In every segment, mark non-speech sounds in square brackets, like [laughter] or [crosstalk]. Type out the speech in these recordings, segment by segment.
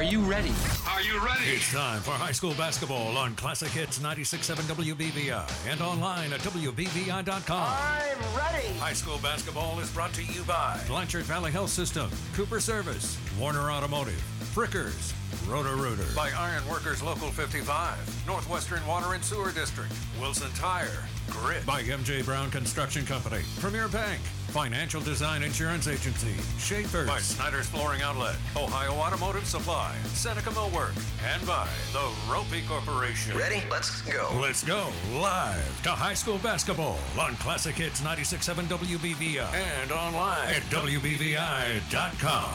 Are you ready? Are you ready? It's time for high school basketball on Classic Hits 96.7 WBVI and online at WBVI.com. I'm ready. High school basketball is brought to you by Blanchard Valley Health System, Cooper Service, Warner Automotive, Frickers, Roto Rooter, by Iron Workers Local 55, Northwestern Water and Sewer District, Wilson Tire, Grit, by MJ Brown Construction Company, Premier Bank, Financial Design Insurance Agency, Schaefer, by Snyder's Flooring Outlet, Ohio Automotive Supply, Seneca Millwork, and by the Roppe Corporation. Ready? Let's go. Let's go live to high school basketball on Classic Hits 96.7 WBVI and online at WBVI.com.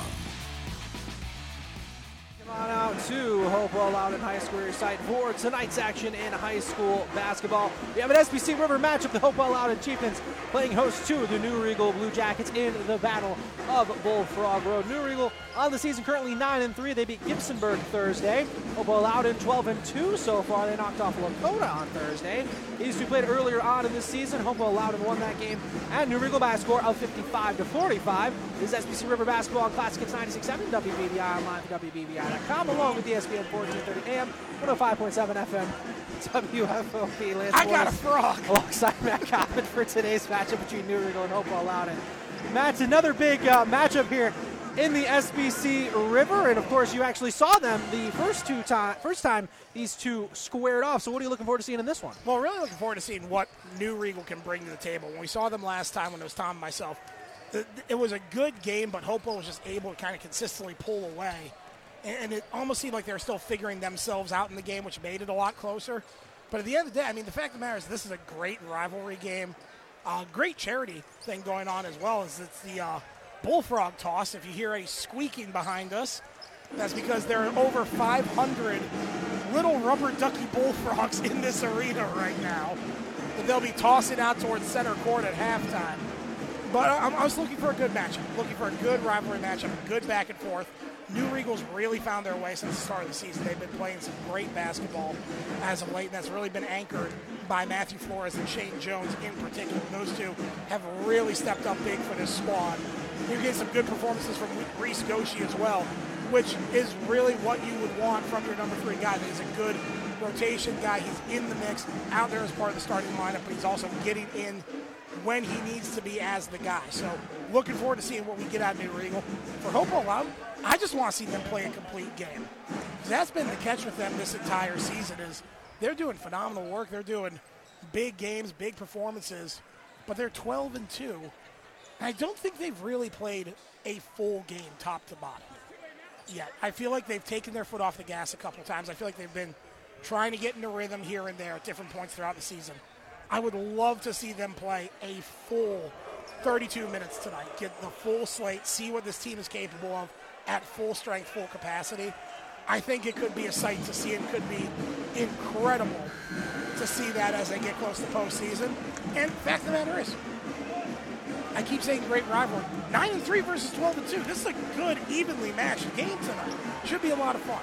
On out to Hopewell Loudon High School site for tonight's action in high school basketball. We have an SBC River matchup. The Hopewell Loudon Chieftains playing host to the New Riegel Blue Jackets in the Battle of Bullfrog Road. New Riegel on the season currently 9 and 3. They beat Gibsonburg Thursday. Hopewell Loudon 12 and 2 so far. They knocked off Lakota on Thursday. These two played earlier on in the season. Hopewell Loudon won that game and New Riegel by a score of 55 to 45. This is SBC River basketball Classic Hits 96.7 WBVI online at WBVI.com along with ESPN 1430 AM 105.7 FM WFOB. Lance I got a frog. alongside Matt Coppin for today's matchup between New Riegel and Hopewell Loudon. Matt's another big uh, matchup here in the SBC River, and of course, you actually saw them the first two time, first time these two squared off. So, what are you looking forward to seeing in this one? Well, really looking forward to seeing what New Riegel can bring to the table. When we saw them last time, when it was Tom and myself, it was a good game, but Hopewell was just able to kind of consistently pull away. And it almost seemed like they were still figuring themselves out in the game, which made it a lot closer. But at the end of the day, I mean, the fact of the matter is, this is a great rivalry game. Uh, great charity thing going on as well. Is it's the uh, bullfrog toss. If you hear a squeaking behind us, that's because there are over 500 little rubber ducky bullfrogs in this arena right now. And they'll be tossing out towards center court at halftime. But I, I was looking for a good matchup, looking for a good rivalry matchup, a good back and forth. New Riegels really found their way since the start of the season. They've been playing some great basketball as of late, and that's really been anchored by Matthew Flores and Shane Jones in particular. Those two have really stepped up big for this squad. You're getting some good performances from Reese Goshi as well, which is really what you would want from your number three guy. He's a good rotation guy. He's in the mix, out there as part of the starting lineup, but he's also getting in when he needs to be as the guy. So looking forward to seeing what we get out of New Riegel. For Hopewell Loud, I just want to see them play a complete game. That's been the catch with them this entire season is they're doing phenomenal work. They're doing big games, big performances, but they're 12 and 2. I don't think they've really played a full game top to bottom yet. I feel like they've taken their foot off the gas a couple times. I feel like they've been trying to get into rhythm here and there at different points throughout the season. I would love to see them play a full 32 minutes tonight, get the full slate, see what this team is capable of at full strength, full capacity. I think it could be a sight to see. It could be incredible to see that as they get close to postseason. And fact of the matter is, I keep saying great rivalry. Nine and three versus twelve and two. This is a good, evenly matched game tonight. Should be a lot of fun.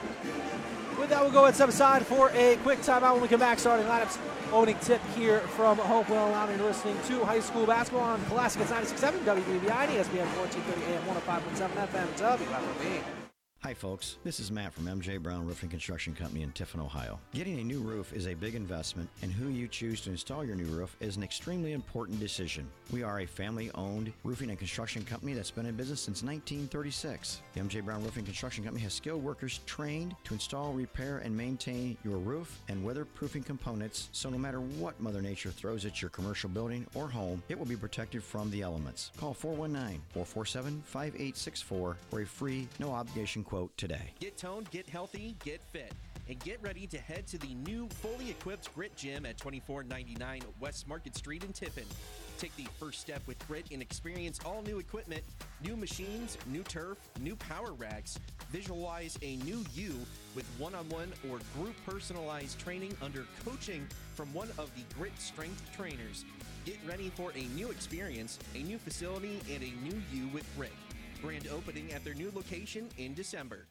With that, we'll go and step aside for a quick timeout when we come back. Starting lineups, opening tip here from Hopewell. Allowing you listening to high school basketball on Classic at 96.7 WBVI, ESPN 1430 AM, 105.7 FM, WFOB. Hi, folks. This is Matt from MJ Brown Roofing Construction Company in Tiffin, Ohio. Getting a new roof is a big investment, and who you choose to install your new roof is an extremely important decision. We are a family owned roofing and construction company that's been in business since 1936. The MJ Brown Roofing Construction Company has skilled workers trained to install, repair, and maintain your roof and weatherproofing components so no matter what Mother Nature throws at your commercial building or home, it will be protected from the elements. Call 419 447 5864 for a free, no obligation quote today. Get toned, get healthy, get fit, and get ready to head to the new fully equipped Grit Gym at 2499 West Market Street in Tiffin. Take the first step with Grit and experience all new equipment, new machines, new turf, new power racks. Visualize a new you with one on one or group personalized training under coaching from one of the Grit strength trainers. Get ready for a new experience, a new facility, and a new you with Grit. Grand opening at their new location in December.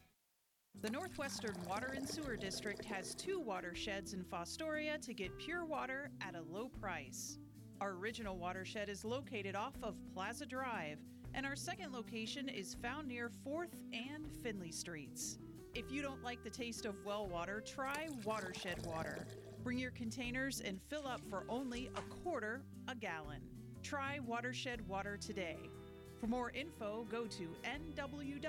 The Northwestern Water and Sewer District has two watersheds in Fostoria to get pure water at a low price. Our original watershed is located off of Plaza Drive, and our second location is found near 4th and Finley Streets. If you don't like the taste of well water, try Watershed Water. Bring your containers and fill up for only a quarter a gallon. Try Watershed Water today. For more info, go to nwwsd.org.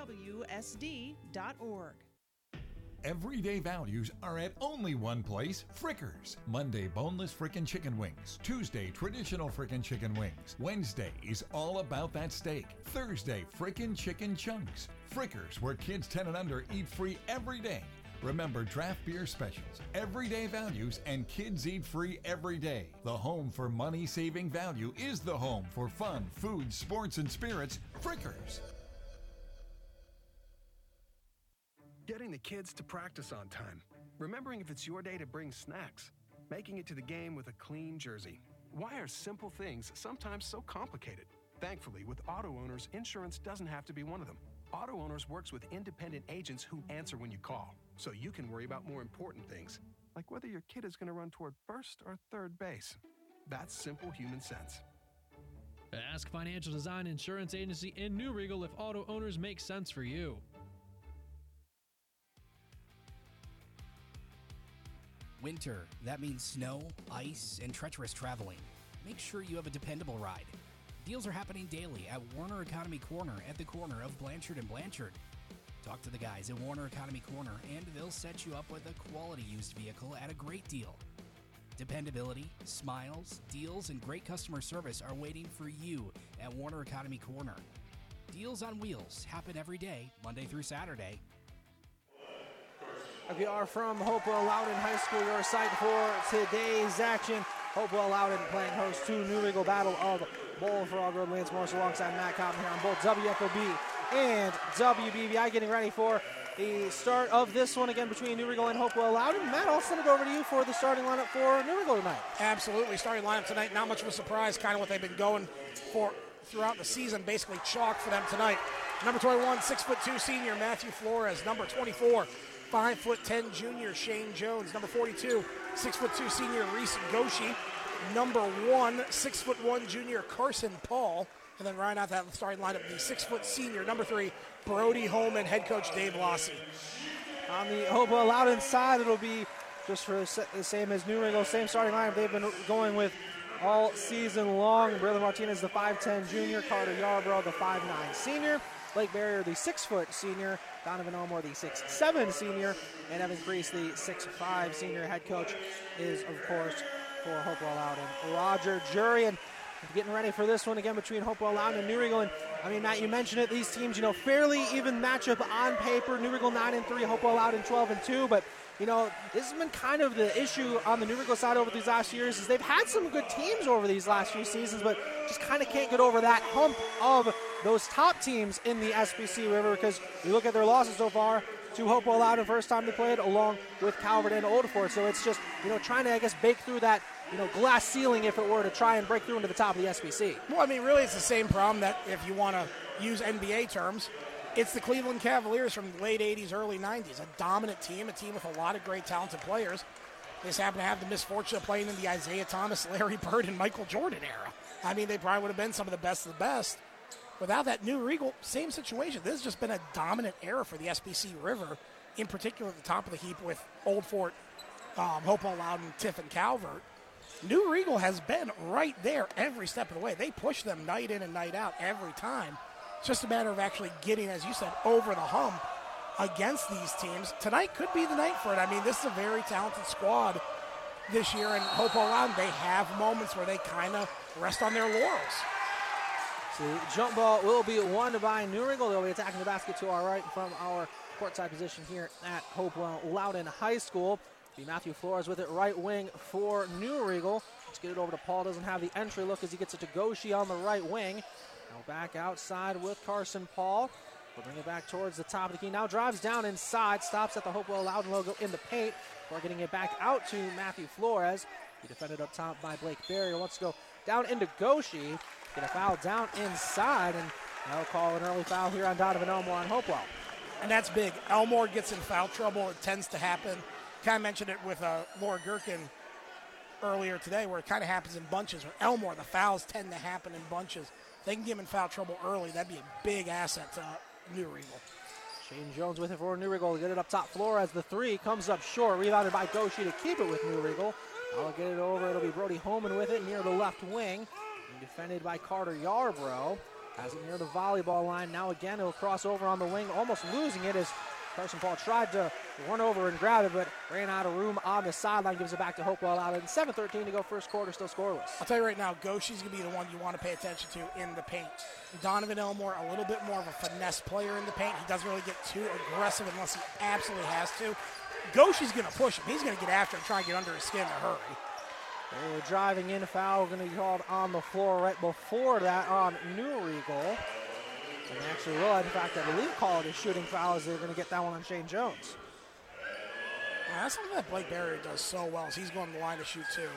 Everyday values are at only one place Frickers. Monday, boneless frickin' chicken wings. Tuesday, traditional frickin' chicken wings. Wednesday is all about that steak. Thursday, frickin' chicken chunks. Frickers, where kids 10 and under eat free every day. Remember draft beer specials, everyday values, and kids eat free every day. The home for money saving value is the home for fun, food, sports, and spirits. Frickers. Getting the kids to practice on time. Remembering if it's your day to bring snacks. Making it to the game with a clean jersey. Why are simple things sometimes so complicated? Thankfully, with auto owners, insurance doesn't have to be one of them. Auto Owners works with independent agents who answer when you call, so you can worry about more important things, like whether your kid is going to run toward first or third base. That's simple human sense. Ask Financial Design Insurance Agency in New Riegel if auto owners make sense for you. Winter, that means snow, ice, and treacherous traveling. Make sure you have a dependable ride. Deals are happening daily at Warner Economy Corner at the corner of Blanchard and Blanchard. Talk to the guys at Warner Economy Corner and they'll set you up with a quality used vehicle at a great deal. Dependability, smiles, deals, and great customer service are waiting for you at Warner Economy Corner. Deals on wheels happen every day, Monday through Saturday. We are from Hopewell Loudon High School, your site for today's action. Hopewell Loudon playing host to New Riegel Battle of Bullfrog Road. Lance Morris alongside Matt Cotton here on both WFOB and WBVI getting ready for the start of this one again between New Riegel and Hopewell Loudon. Matt, I'll send it over to you for the starting lineup for New Riegel tonight. Absolutely. Starting lineup tonight, not much of a surprise, kind of what they've been going for throughout the season, basically chalk for them tonight. Number 21, six foot two senior Matthew Flores. Number 24, five foot ten junior Shane Jones. Number 42, six foot two senior Reese Goshi. Number one, six foot one junior Carson Paul. And then right out that starting lineup, the six foot senior, number three, Brody Holman, head coach Dave Lossie. On the Hopewell Loudon inside, it'll be just for the same as New Riegel, same starting lineup they've been going with all season long. Braylon Martinez, the 5'10 junior, Carter Yarbrough, the 5'9 senior, Blake Barrier, the 6 foot senior, Donovan Elmore, the 6'7 senior, and Evan Priest, the 6'5 senior. Head coach is, of course, for Hopewell Loudon, Roger Jury. And getting ready for this one again between Hopewell Loudon and New Riegel. And I mean, Matt, you mentioned it. These teams, you know, fairly even matchup on paper. New Riegel 9 and 3, Hopewell Loudon 12 and 2. But you know, this has been kind of the issue on the New Riegel side over these last years is they've had some good teams over these last few seasons, but just kind of can't get over that hump of those top teams in the SBC River because you look at their losses so far to Hopewell Loudon first time they played along with Calvert and Old Fort. So it's just, you know, trying to, I guess, bake through that you know, glass ceiling if it were to try and break through into the top of the SBC. Well, I mean, really, it's the same problem that if you want to use NBA terms, it's the Cleveland Cavaliers from the late 80s, early 90s. A dominant team, a team with a lot of great talented players. They just happen to have the misfortune of playing in the Isiah Thomas, [laughs] Larry Bird, and Michael Jordan era. I mean, they probably would have been some of the best of the best. Without that new Riegel, same situation. This has just been a dominant era for the SBC River, in particular at the top of the heap with Old Fort, um, Hopewell Loudon, Tiff, and Calvert. New Riegel has been right there every step of the way. They push them night in and night out every time. It's just a matter of actually getting, as you said, over the hump against these teams. Tonight could be the night for it. I mean, this is a very talented squad this year, and Hopewell Loudon, they have moments where they kind of rest on their laurels. So the jump ball will be won by New Riegel. They'll be attacking the basket to our right from our courtside position here at Hopewell Loudon High School. Be Matthew Flores with it right wing for New Riegel. Let's get it over to Paul. Doesn't have the entry look as he gets it to Goshi on the right wing. Now back outside with Carson Paul. We'll bring it back towards the top of the key. Now drives down inside, stops at the Hopewell Loudon logo in the paint. We're getting it back out to Matthew Flores. He defended up top by Blake Barrier. Let's go down into Goshi. Get a foul down inside, and they'll call an early foul here on Donovan Elmore on Hopewell. And that's big. Elmore gets in foul trouble. It tends to happen. Kind of mentioned it with uh, Laura Gherkin earlier today, where it kind of happens in bunches. With Elmore, the fouls tend to happen in bunches. They can get him in foul trouble early. That'd be a big asset to New Riegel. Shane Jones with it for New Riegel. Get it up top. floor as the three comes up short. Rebounded by Goshi to keep it with New Riegel. I'll get it over. It'll be Brody Holman with it near the left wing. And defended by Carter Yarbrough. Has it near the volleyball line. Now again, he'll cross over on the wing, almost losing it as Carson Paul tried to run over and grab it, but ran out of room on the sideline. Gives it back to Hopewell out. And 7-13 to go first quarter, still scoreless. I'll tell you right now, Goshi's going to be the one you want to pay attention to in the paint. Donovan Elmore, a little bit more of a finesse player in the paint. He doesn't really get too aggressive unless he absolutely has to. Goshi's going to push him. He's going to get after him, try and get under his skin in a hurry. They were driving in foul going to be called on the floor right before that on New Riegel. And they actually realized the fact that Elite called a shooting foul as they're going to get that one on Shane Jones. Yeah, that's something that Blake Barrier does so well. Is he's going to the line to shoot too.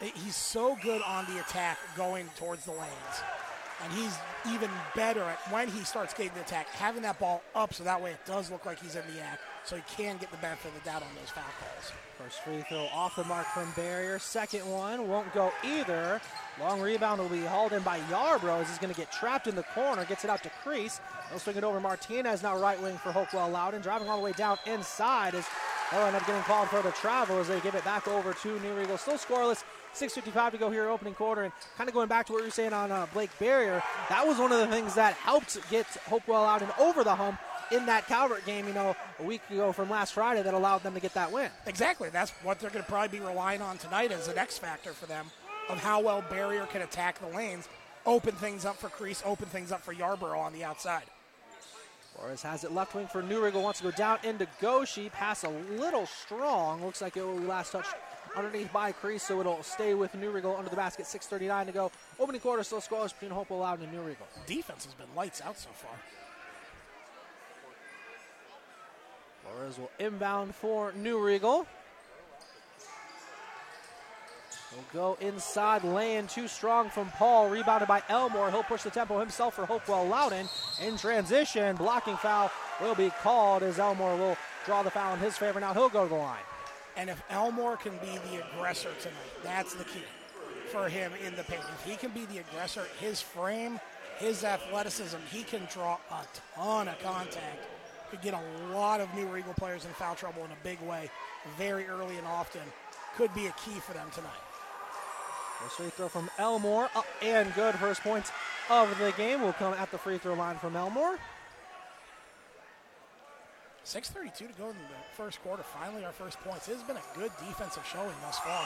He's so good on the attack going towards the lanes. And he's even better at when he starts getting the attack, having that ball up so that way it does look like he's in the act, so he can get the benefit of the doubt on those foul calls. First free throw off the mark from Barrier. Second one won't go either. Long rebound will be hauled in by Yarbrough as he's going to get trapped in the corner. Gets it out to Crease. He'll swing it over Martinez, now right wing for Hopewell Loudon. Driving all the way down inside as they'll end up getting called for the travel as they give it back over to New Riegel. Still scoreless. 6.55 to go here, opening quarter. And kind of going back to what you were saying on uh, Blake Barrier, that was one of the things that helped get Hopewell and over the hump in that Calvert game, you know, a week ago from last Friday that allowed them to get that win. Exactly. That's what they're going to probably be relying on tonight as an X factor for them of how well Barrier can attack the lanes, open things up for Crease, open things up for Yarborough on the outside. Flores has it left wing for New Riegel. Wants to go down into Goshi. Pass a little strong. Looks like it will be last touch underneath by Crease, so it'll stay with New Riegel under the basket. 6.39 to go. Opening quarter still scoreless between Hopewell Loudon and New Riegel. Defense has been lights out so far. Flores will inbound for New Riegel. Will go inside, laying too strong from Paul. Rebounded by Elmore. He'll push the tempo himself for Hopewell Loudon. In transition, blocking foul will be called as Elmore will draw the foul in his favor. Now he'll go to the line. And if Elmore can be the aggressor tonight, that's the key for him in the paint. If he can be the aggressor, his frame, his athleticism, he can draw a ton of contact. Could get a lot of New Riegel players in foul trouble in a big way, very early and often. Could be a key for them tonight. First free throw from Elmore, up and good. First points of the game will come at the free throw line from Elmore. 6.32 to go in the first quarter. Finally, our first points. It has been a good defensive showing thus far.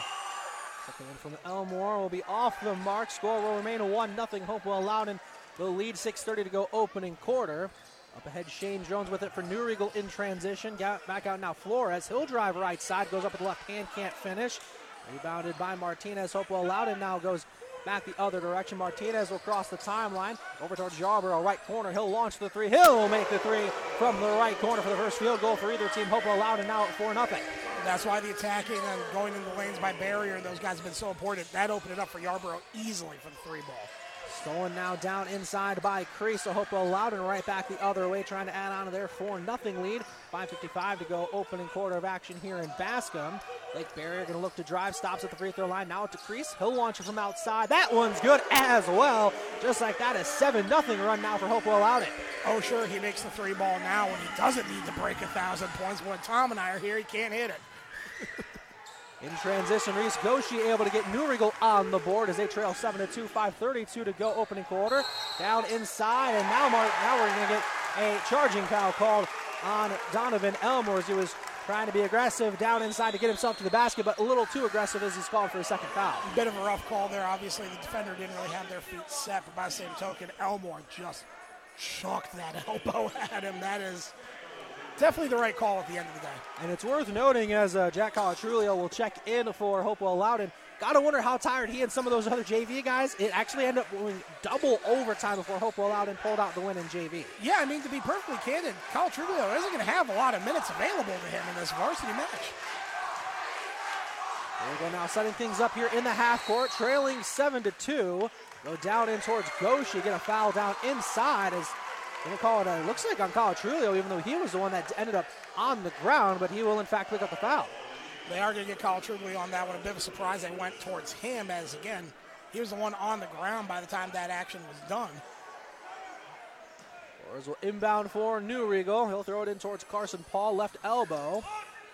Second one from Elmore will be off the mark. Score will remain a 1 0 Hopewell Loudon. The lead 6.30 to go opening quarter. Up ahead, Shane Jones with it for New Riegel in transition. Got back out now, Flores. He'll drive right side, goes up with the left hand, can't finish. Rebounded by Martinez. Hopewell Loudon now goes back the other direction. Martinez will cross the timeline over towards Yarborough, right corner. He'll launch the three. He'll make the three from the right corner for the first field goal for either team. Hopewell Loudon now at 4 0. That's why the attacking and going in the lanes by barrier, those guys have been so important. That opened it up for Yarborough easily for the three ball. Stolen now down inside by Crease. Hopewell Loudon right back the other way, trying to add on to their 4 0 lead. 5.55 to go, opening quarter of action here in Bascom. Blake Barrier going to look to drive, stops at the free throw line. Now to Crease. He'll launch it from outside. That one's good as well. Just like that, a 7 0 run now for Hopewell Loudon. Oh, sure, he makes the three ball now when he doesn't need to break a thousand points. When Tom and I are here, he can't hit it. In transition, Reese Goshi able to get New Riegel on the board as they trail 7 to 2, 5.32 to go opening quarter. Down inside, and now, Mark, now we're going to get a charging foul called on Donovan Elmore as he was trying to be aggressive down inside to get himself to the basket, but a little too aggressive as he's called for a second foul. Bit of a rough call there. Obviously, the defender didn't really have their feet set, but by the same token, Elmore just chucked that [laughs] elbow at him. That is definitely the right call at the end of the day. And it's worth noting as uh, Jack Colatrulio will check in for Hopewell Loudon. Gotta wonder how tired he and some of those other JV guys. It actually ended up going double overtime before Hopewell Loudon pulled out the win in JV. Yeah, I mean, to be perfectly candid, Colatrulio isn't going to have a lot of minutes available to him in this varsity match. There we go now, setting things up here in the half court, trailing 7 to 2. Go down in towards Goshi, get a foul down inside as Gonna call it a looks like on Colatrulio, even though he was the one that ended up on the ground, but he will in fact pick up the foul. They are going to get Colatrulio on that one. A bit of a surprise they went towards him as again he was the one on the ground by the time that action was done. Flores will inbound for New Riegel. He'll throw it in towards Carson Paul, left elbow.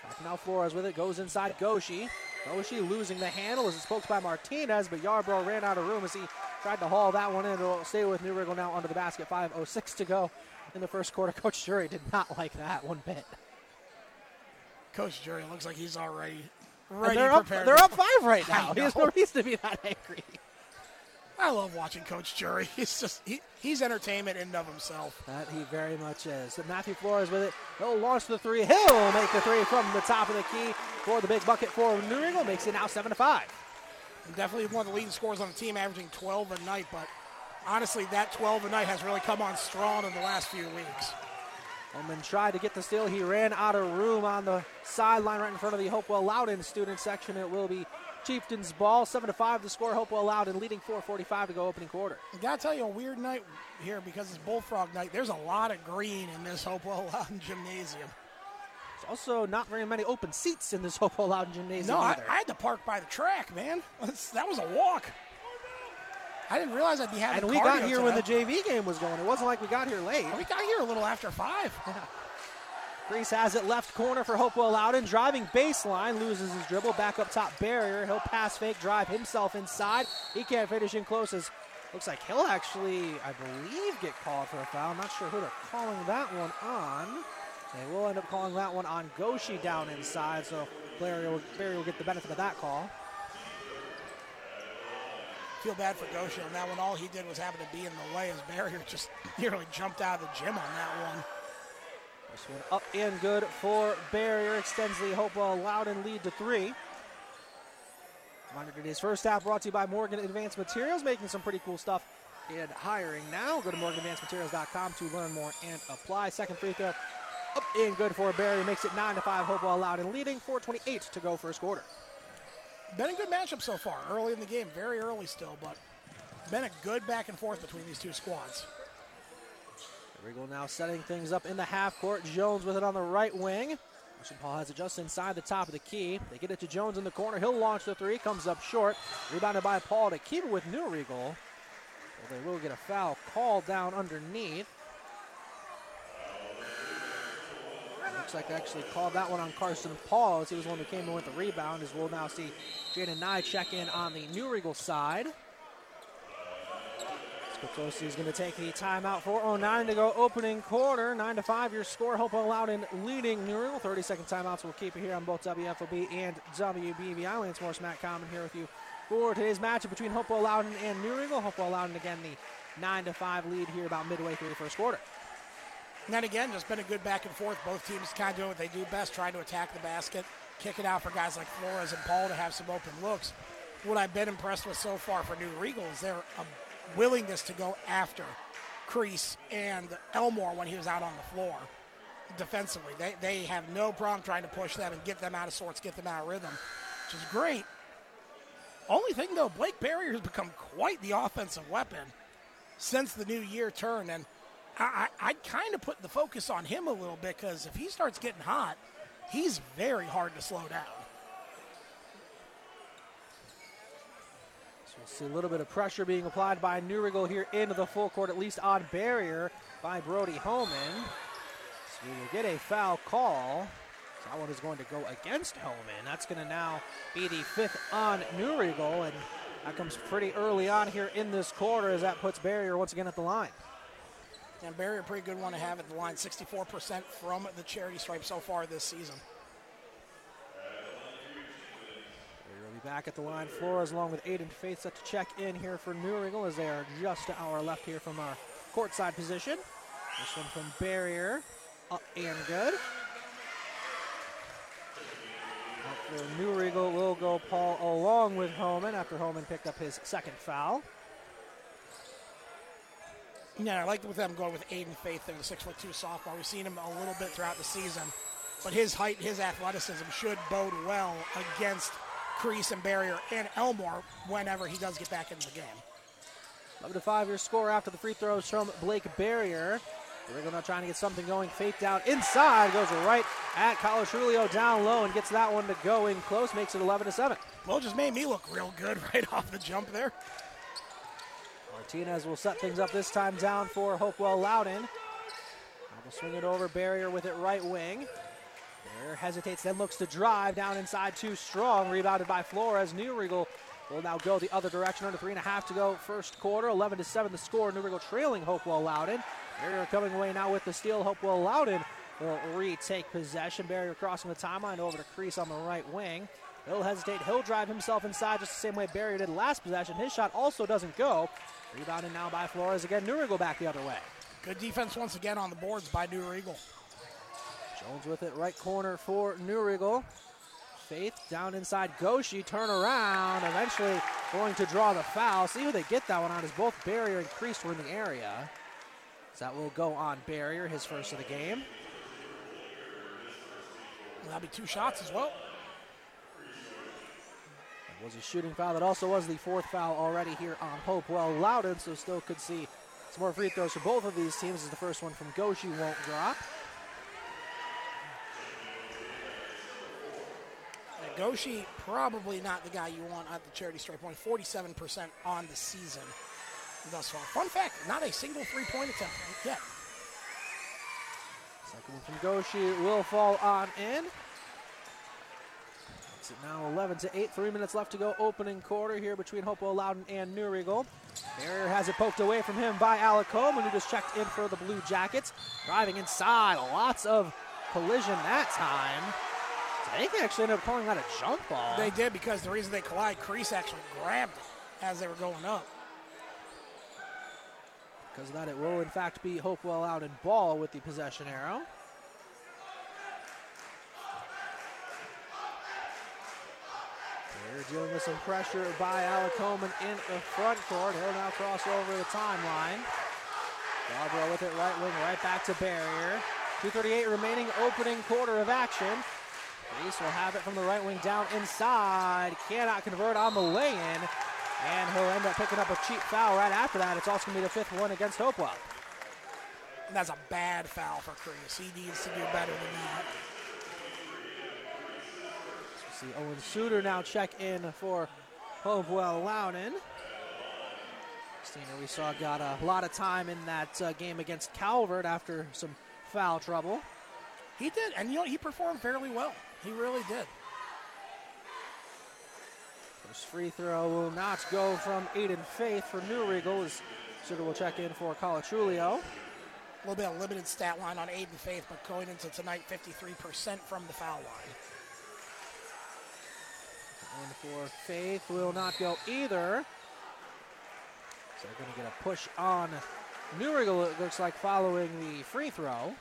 Back now Flores with it, goes inside Goshi. Goshi losing the handle as it's poked by Martinez, but Yarbrough ran out of room as he tried to haul that one in. It'll stay with New Riegel now under the basket. 5.06 to go in the first quarter. Coach Jury did not [laughs] like that one bit. Coach Jury looks like he's already ready they're up, prepared. they're up five right [laughs] now. He has no reason to be that angry. I love watching Coach Jury. [laughs] He's just he, he's entertainment in and of himself. That he very much is. So Matthew Flores with it. He'll launch the three. He'll make the three from the top of the key for the big bucket for New Riegel. Makes it now seven to five. Definitely one of the leading scorers on the team, averaging 12 a night. But honestly, that 12 a night has really come on strong in the last few weeks. Holman tried to get the steal. He ran out of room on the sideline right in front of the Hopewell Loudon student section. It will be Chieftains ball. Seven to five. The score. Hopewell Loudon leading 4:45 to go opening quarter. I gotta tell you, a weird night here because it's Bullfrog night. There's a lot of green in this Hopewell Loudon gymnasium. There's also not very many open seats in this [laughs] Hopewell Loudon gymnasium No, I, either. I had to park by the track, man. That was a walk. I didn't realize I'd be having. and we got here when the. JV game was going. It wasn't like we got here late. We got here a little after five. [laughs] Crease has it left corner for Hopewell Loudon. Driving baseline, loses his dribble. Back up top barrier. He'll pass fake, drive himself inside. He can't finish in close as looks like he'll actually, I believe, get called for a foul. I'm not sure who they're calling that one on. They will end up calling that one on Goshi down inside, so Barry will, Barrier will get the benefit of that call. Feel bad for Goshi on that one. All he did was happen to be in the way as Barrier [laughs] just nearly jumped out of the gym on that one. This one up and good for Barrier. Extends the Hopewell Loudon lead to three. Reminder today's first half brought to you by Morgan Advanced Materials, making some pretty cool stuff in hiring now. Go to morganadvancedmaterials.com to learn more and apply. Second free throw up and good for Barrier. Makes it 9 to 5. Hopewell Loudon leading. 4.28 to go first quarter. Been a good matchup so far. Early in the game, very early still, but been a good back and forth between these two squads. Riegel now setting things up in the half court. Jones with it on the right wing. Paul has it just inside the top of the key. They get it to Jones in the corner. He'll launch the three. Comes up short. Rebounded by Paul to keep it with New Riegel. Well, they will get a foul called down underneath. Looks like actually called that one on Carson Paul as he was the one who came in with the rebound. As we'll now see Jaden Nye check in on the New Riegel side. Skoptosi is going to take the timeout. 4.09 to go opening quarter. 9 to 5 your score. Hopewell Loudon leading New Riegel. 30 second timeouts. We'll keep it here on both WFOB and WBVI. Lance Morris, Matt Common here with you for today's matchup between Hopewell Loudon and New Regal. Hopewell Loudon again the 9 to 5 lead here about midway through the first quarter. And then again, just been a good back and forth. Both teams kind of doing what they do best, trying to attack the basket, kick it out for guys like Flores and Paul to have some open looks. What I've been impressed with so far for New Riegel is their um, willingness to go after Crease and Elmore when he was out on the floor defensively. They, they have no problem trying to push them and get them out of sorts, get them out of rhythm, which is great. Only thing though, Blake Barrier has become quite the offensive weapon since the new year turned, and I, I, kind of put the focus on him a little bit because if he starts getting hot, he's very hard to slow down. So we'll see a little bit of pressure being applied by New Riegel here into the full court, at least on barrier by Brody Holman. So we will get a foul call. So that one is going to go against Holman. That's going to now be the fifth on New Riegel, and that comes pretty early on here in this quarter as that puts barrier once again at the line. And Barry, a pretty good one to have at the line, 64% from the charity stripe so far this season. Will be back at the line. Flores along with Aiden Faith set to check in here for New Riegel as they are just an hour left here from our courtside position. This one from Barrier, up and good. New Riegel will go Paul along with Holman after Holman picked up his second foul. Yeah, I like with them going with Aiden Faith there, the six foot two sophomore. We've seen him a little bit throughout the season, but his height, his athleticism should bode well against Crease and Barrier and Elmore whenever he does get back into the game. 11 to 5 your score after the free throws from Blake Barrier. Riegel now trying to get something going. Faith down inside. Goes right at Colatrulio down low and gets that one to go in close. Makes it 11 to 7. Well, just made me look real good [laughs] right off the jump there. Martinez will set things up this time down for Hopewell Loudon. Will swing it over. Barrier with it right wing. Barrier hesitates, then looks to drive down inside too strong. Rebounded by Flores. New will now go the other direction. Under three and a half to go. First quarter, 11 to 7 the score. New trailing Hopewell Loudon. Barrier coming away now with the steal. Hopewell Loudon will retake possession. Barrier crossing the timeline over to Crease on the right wing. He'll hesitate. He'll drive himself inside just the same way Barrier did last possession. His shot also doesn't go. Rebounded now by Flores. Again, New Riegel back the other way. Good defense once again on the boards by New Riegel. Jones with it, right corner for New Riegel. Faith down inside Goshi, turn around, eventually going to draw the foul. See who they get that one on as both Barrier and Crease were in the area. So that will go on Barrier, his first of the game. That'll be two shots as well. Was a shooting foul. That also was the fourth foul already here on Hopewell Loudon, so still could see some more free throws for both of these teams as the first one from Goshi won't drop. Goshi, probably not the guy you want at the charity stripe point. 47% on the season thus far. Fun fact, not a single three-point attempt yet. Second one from Goshi will fall on in. It's now 11 to 8. Three minutes left to go. Opening quarter here between Hopewell Loudon and New Riegel. Barrier has it poked away from him by Alacoman, who just checked in for the Blue Jackets. Driving inside. Lots of collision that time. I think They actually ended up calling that a jump ball. They did because the reason they collide, Crease actually grabbed it as they were going up. Because of that, it will in fact be Hopewell out in ball with the possession arrow. They're dealing with some pressure by Alacoman in the front court. He'll now cross over the timeline. Yarbrough with it right wing, right back to barrier. 2.38 remaining opening quarter of action. Reese will have it from the right wing down inside. Cannot convert on the lay-in. And he'll end up picking up a cheap foul right after that. It's also going to be the fifth one against Hopewell. And that's a bad foul for Crease. He needs to do better than that. Owen Suter now check in for Hopewell Loudon. Steiner, we saw, got a lot of time in that uh, game against Calvert after some foul trouble. He did, and you know, he performed fairly well. He really did. First free throw will not go from Aiden Faith for New Riegel as Suter will check in for Colatrulio. A little bit of limited stat line on Aiden Faith, but going into tonight, 53% from the foul line. And for Faith will not go either. So they're going to get a push on New Riegel, it looks like, following the free throw.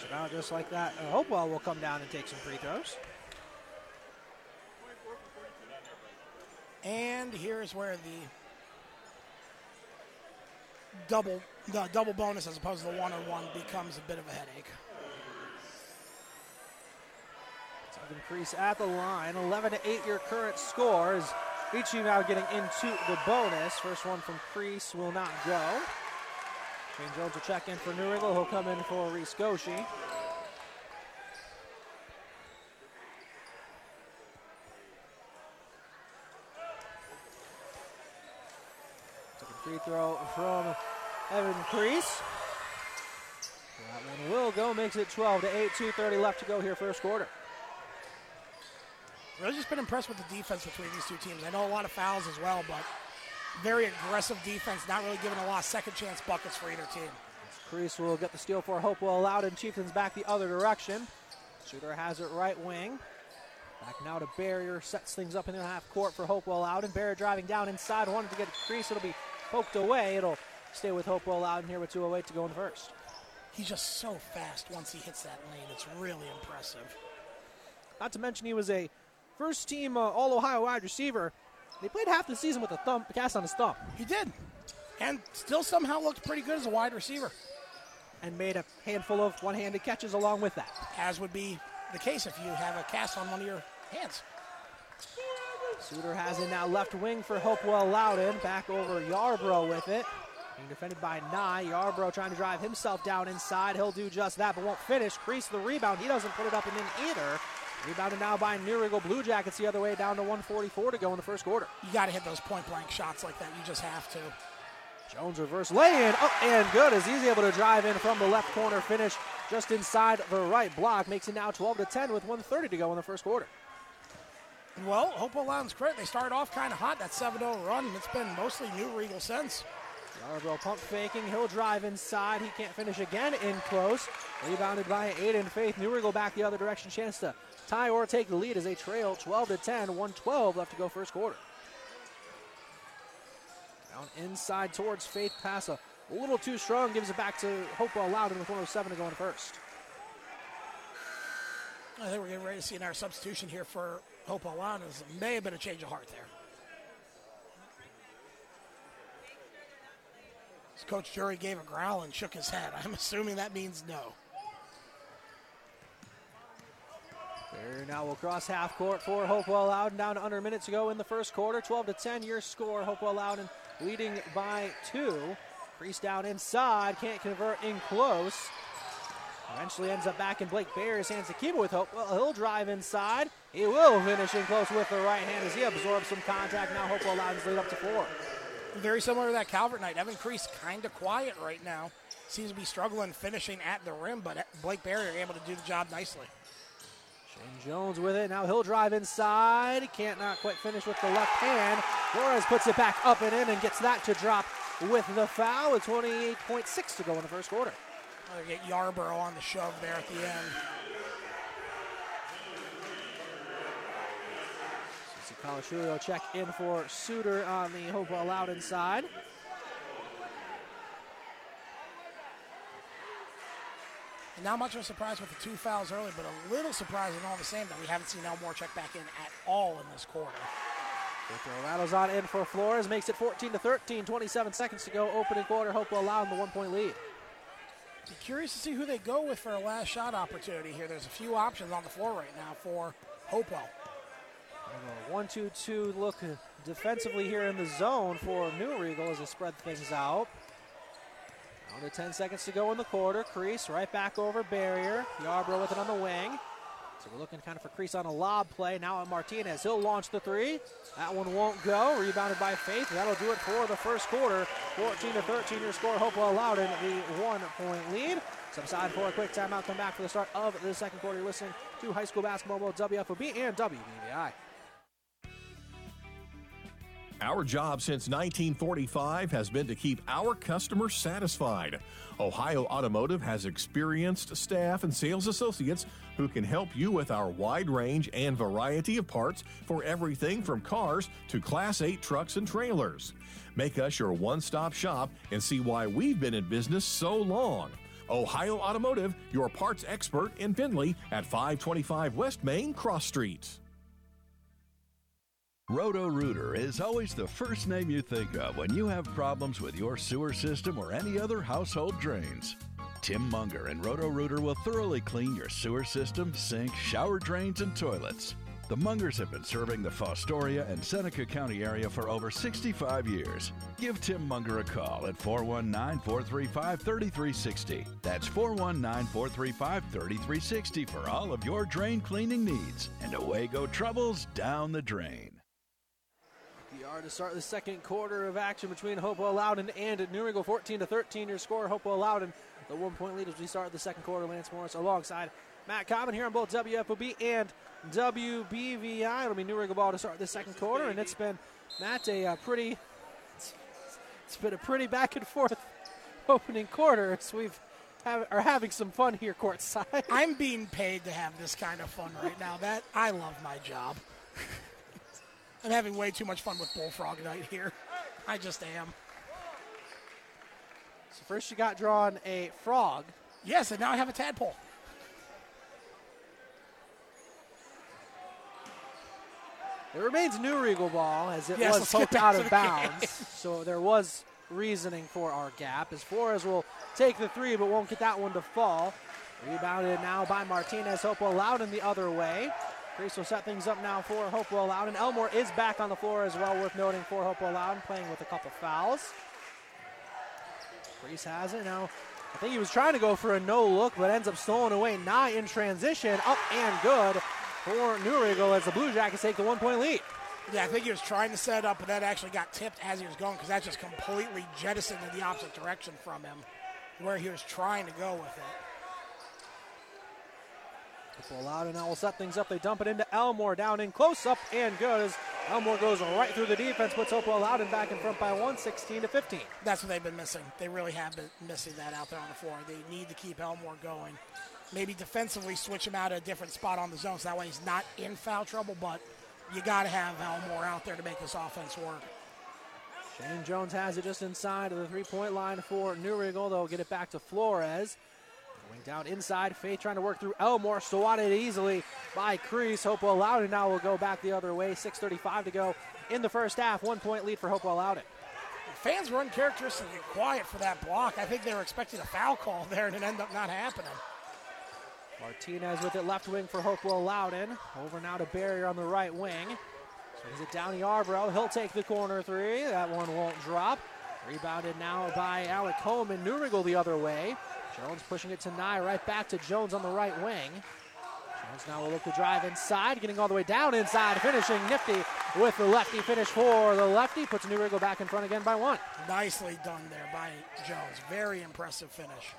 So now, just like that, uh, Hopewell will come down and take some free throws. And here's where the double the double bonus as opposed to the one on one becomes a bit of a headache. Increase at the line, 11 to 8 your current score is each team now getting into the bonus. First one from Crease will not go. Shane Jones will check in for New Riegel. He'll come in for Reese Goshi. Free throw from Evan Crease. That one will go, makes it 12 to 8, 2.30 left to go here, first quarter. Really just been impressed with the defense between these two teams. I know a lot of fouls as well, but very aggressive defense, not really giving a lot of second chance buckets for either team. Crease will get the steal for Hopewell Loudon. Chieftains back the other direction. Suter has it right wing. Back now to Barrier, sets things up in the half court for Hopewell Loudon. Barrier driving down inside, wanted to get Crease. It'll be poked away. It'll stay with Hopewell Loudon here with 2.08 to go in the first. He's just so fast once he hits that lane. It's really impressive. Not to mention he was a first team uh, All Ohio wide receiver. They played half the season with a thumb cast on his thumb. He did. And still somehow looked pretty good as a wide receiver. And made a handful of one handed catches along with that. As would be the case if you have a cast on one of your hands. Suter has it now left wing for Hopewell Loudon. Back over Yarbrough with it. Being defended by Nye. Yarbrough trying to drive himself down inside. He'll do just that, but won't finish. Crease the rebound. He doesn't put it up and in either. Rebounded now by New Blue Jackets the other way, down to 144 to go in the first quarter. You got to hit those point blank shots like that. You just have to. Jones reverse lay in, up and good as he's able to drive in from the left corner, finish just inside the right block, makes it now 12 to 10 with 130 to go in the first quarter. Well, Hopewell Loudon's credit. They started off kind of hot, that 7 0 run, and it's been mostly New Riegel since. Yarbrough pump faking. He'll drive inside. He can't finish again in close. Rebounded by Aiden Faith. New Riegel back the other direction. Chance to tie or take the lead as they trail 12 to 10. 112 left to go first quarter. Down inside towards Faith. Pass a little too strong. Gives it back to Hopewell Loudon with 107 to go in first. I think we're getting ready to see our substitution here for Hopewell Loudon. It may have been a change of heart there. Coach Jury gave a growl and shook his head. [laughs] I'm assuming that means no. There now will cross half court for Hopewell Loudon down to under a minute to go in the first quarter. 12 to 10 your score. Hopewell Loudon leading by two. Crease down inside, can't convert in close. Eventually ends up back in Blake Barrier's hands to keep it with Hope. Well, he'll drive inside. He will finish in close with the right hand as he absorbs some contact. Now Hopewell Loudon's lead up to four. Very similar to that Calvert night. Evan Crease kind of quiet right now. Seems to be struggling finishing at the rim, but Blake Barry are able to do the job nicely. Shane Jones with it. Now he'll drive inside. Can't not quite finish with the left hand. Flores puts it back up and in and gets that to drop with the foul. With 28.6 to go in the first quarter. I'll get Yarborough on the shove there at the end. Kalashuri will check in for Suter on the Hopewell Loudon side. Not much of a surprise with the two fouls early, but a little surprising all the same that we haven't seen Elmore check back in at all in this quarter. Throw rattles on in for Flores, makes it 14 to 13, 27 seconds to go. Opening quarter, Hopewell Loudon the one point lead. Be curious to see who they go with for a last shot opportunity here. There's a few options on the floor right now for Hopewell. One, two, two look defensively here in the zone for New Riegel as they spread things out. Under 10 seconds to go in the quarter. Crease right back over barrier. Yarbrough with it on the wing. So we're looking kind of for Crease on a lob play. Now at Martinez. He'll launch the three. That one won't go. Rebounded by Faith. That'll do it for the first quarter. 14 to 13 your score. Hopewell Loudon the one point lead. Subside for a quick timeout. Come back for the start of the second quarter. You're listening to high school basketball, both WFOB and WBVI. Our job since 1945 has been to keep our customers satisfied. Ohio Automotive has experienced staff and sales associates who can help you with our wide range and variety of parts for everything from cars to Class 8 trucks and trailers. Make us your one stop shop and see why we've been in business so long. Ohio Automotive, your parts expert in Findlay at 525 West Main Cross Street. Roto Rooter is always the first name you think of when you have problems with your sewer system or any other household drains. Tim Munger and Roto Rooter will thoroughly clean your sewer system, sink, shower drains, and toilets. The Mungers have been serving the Fostoria and Seneca County area for over 65 years. Give Tim Munger a call at 419 435 3360. That's 419 435 3360 for all of your drain cleaning needs. And away go troubles down the drain to start the second quarter of action between Hopewell Loudon and New Riegel. 14 to 13 your score. Hopewell Loudon, the one point lead as we start the second quarter. Lance Morris alongside Matt Common here on both WFOB and WBVI. It'll be New Riegel ball to start the second quarter, and it's been Matt a uh, pretty. it's been a pretty back and forth [laughs] opening quarter. So we've have, are having some fun here courtside. I'm being paid to have this kind of fun right now. That I love my job. [laughs] I'm having way too much fun with Bullfrog Night here. I just am. So first you got drawn a frog. Yes, and now I have a tadpole. It remains New Riegel ball as it yes, was poked out of bounds. [laughs] so there was reasoning for our gap as Flores will take the three but won't get that one to fall. Rebounded now by Martinez. Hopewell Loudon the other way. Crease will set things up now for Hopewell Loudon. Elmore is back on the floor as well, worth noting for Hopewell Loudon, playing with a couple fouls. Crease has it now. I think he was trying to go for a no look, but ends up stolen away. Nye in transition, up and good for New as the Blue Jackets take the one point lead. Yeah, I think he was trying to set it up, but that actually got tipped as he was going because that just completely jettisoned in the opposite direction from him, where he was trying to go with it. Full out and now will set things up. They dump it into Elmore down in close up and good as Elmore goes right through the defense, puts Hopewell Loudon back in front by one, 16 to 15. That's what they've been missing. They really have been missing that out there on the floor. They need to keep Elmore going. Maybe defensively switch him out at a different spot on the zone so that way he's not in foul trouble, but you got to have Elmore out there to make this offense work. Shane Jones has it just inside of the three point line for New. They'll get it back to Flores. Going down inside, Faye trying to work through Elmore, swatted easily by Crease. Hopewell Loudon now will go back the other way. 6.35 to go in the first half. One point lead for Hopewell Loudon. Fans were uncharacteristically quiet for that block. I think they were expecting a foul call [laughs] there, and it ended up not happening. Martinez with it left wing for Hopewell Loudon. Over now to Barrier on the right wing. Swings it down Yarbrough. He'll take the corner three. That one won't drop. Rebounded now by Alec Coleman. New Riegel the other way. Jones pushing it to Nye, right back to Jones on the right wing. Jones now will look to drive inside, getting all the way down inside, finishing nifty with the lefty finish for the lefty. Puts New Riegel back in front again by one. Nicely done there by Jones. Very impressive finish.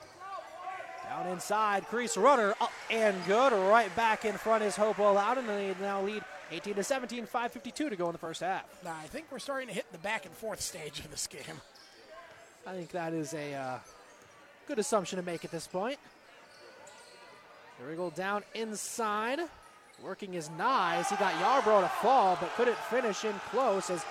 Down inside, crease runner up and good. Right back in front is Hopewell Loudon, and they now lead 18 to 17, 5.52 to go in the first half. Now, I think we're starting to hit the back and forth stage of this game. I think that is a uh, good assumption to make at this point. Riegel down inside. Working his knives. He got Yarbrough to fall, but couldn't finish in close as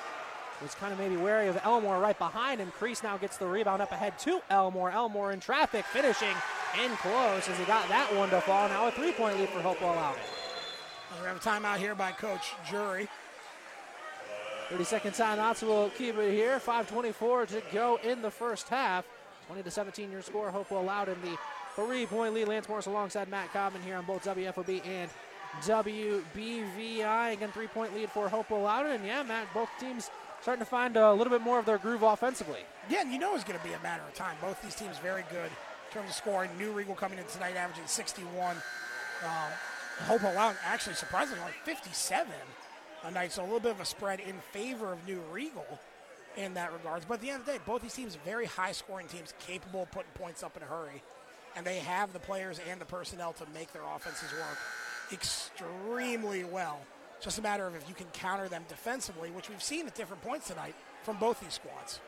was kind of maybe wary of Elmore right behind him. Crease now gets the rebound up ahead to Elmore. Elmore in traffic, finishing in close as he got that one to fall. Now a three-point lead for Hopewell Loudon. We have a timeout here by Coach Jury. 30 second timeout, so we'll keep it here. 5.24 to go in the first half. 20 to 17 your score. Hopewell Loudon the three point lead. Lance Morris alongside Matt Cobbin here on both WFOB and WBVI. Again, three point lead for Hopewell Loudon. And yeah, Matt, both teams starting to find a little bit more of their groove offensively. Yeah, and you know it's going to be a matter of time. Both these teams very good in terms of scoring. New Riegel coming in tonight averaging 61. Um, Hopewell Loudon actually surprisingly like 57 a night, so a little bit of a spread in favor of New Riegel in that regards. But at the end of the day, both these teams very high scoring teams, capable of putting points up in a hurry. And they have the players and the personnel to make their offenses work extremely well. Just a matter of if you can counter them defensively, which we've seen at different points tonight from both these squads.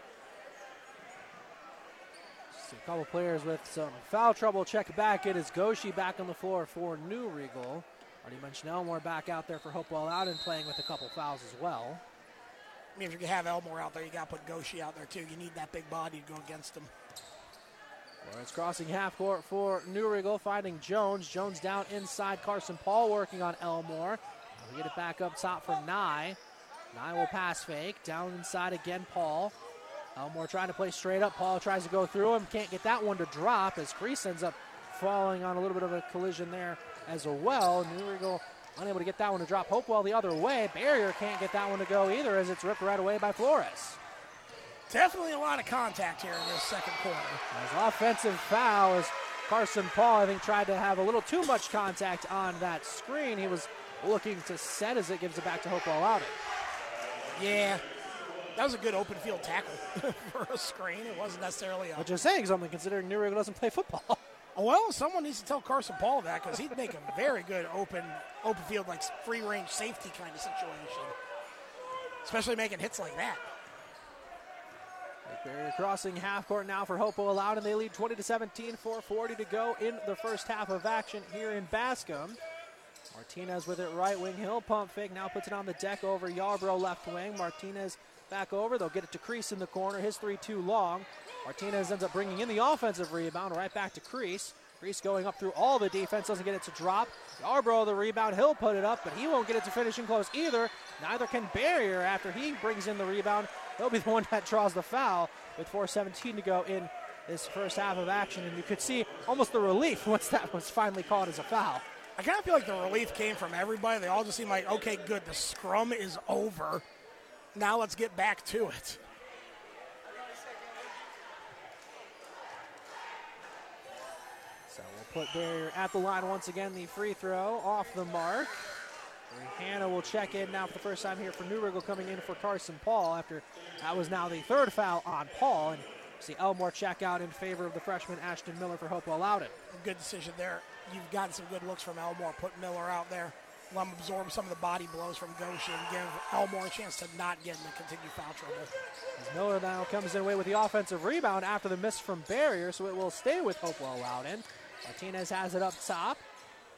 A couple players with some foul trouble. Check back. It is Goshi back on the floor for New Riegel. Already mentioned Elmore back out there for Hopewell out and playing with a couple fouls as well. I mean, if you have Elmore out there, you got to put Goshi out there too. You need that big body to go against him. It's crossing half court for New Riegel, finding Jones. Jones down inside. Carson Paul working on Elmore. We get it back up top for Nye. Nye will pass fake. Down inside again, Paul. Elmore trying to play straight up. Paul tries to go through him. Can't get that one to drop as Crease ends up falling on a little bit of a collision there as well. New Riegel unable to get that one to drop. Hopewell the other way. Barrier can't get that one to go either as it's ripped right away by Flores. Definitely a lot of contact here in this second quarter. As offensive foul as Carson Paul, I think, tried to have a little too much contact on that screen. He was looking to set as it gives it back to Hopewell Loudon. Yeah, that was a good open field tackle [laughs] for a screen. It wasn't necessarily a. But just saying something considering New Riegel doesn't play football. [laughs] Well, someone needs to tell Carson Paul that because he'd make a very good open open field, like free range safety kind of situation, especially making hits like that. Barrier crossing half court now for Hopewell Loudon, and They lead 20 to 17, 4:40 to go in the first half of action here in Bascom. Martinez with it right wing. Hill pump fake now puts it on the deck over Yarbrough left wing. Martinez back over. They'll get it to Crease in the corner. His three too long. Martinez ends up bringing in the offensive rebound right back to Crease. Crease going up through all the defense, doesn't get it to drop. Yarbrough the rebound, he'll put it up, but he won't get it to finishing close either. Neither can Barrier after he brings in the rebound. He'll be the [laughs] one that draws the foul with 4.17 to go in this first half of action. And you could see almost the relief [laughs] once that was finally called as a foul. I kind of feel like the relief came from everybody. They all just seemed like, okay, good, the scrum is over. Now let's get back to it. So we'll put Barrier at the line once again. The free throw off the mark. Hannah will check in now for the first time here for New Riegel coming in for Carson Paul after that was now the third foul on Paul. And see Elmore check out in favor of the freshman Ashton Miller for Hopewell Loudon. Good decision there. You've gotten some good looks from Elmore. Put Miller out there. Let him absorb some of the body blows from Goshi and give Elmore a chance to not get into continued foul trouble. As Miller now comes in away with the offensive rebound after the miss from Barrier, so it will stay with Hopewell Loudon. Martinez has it up top.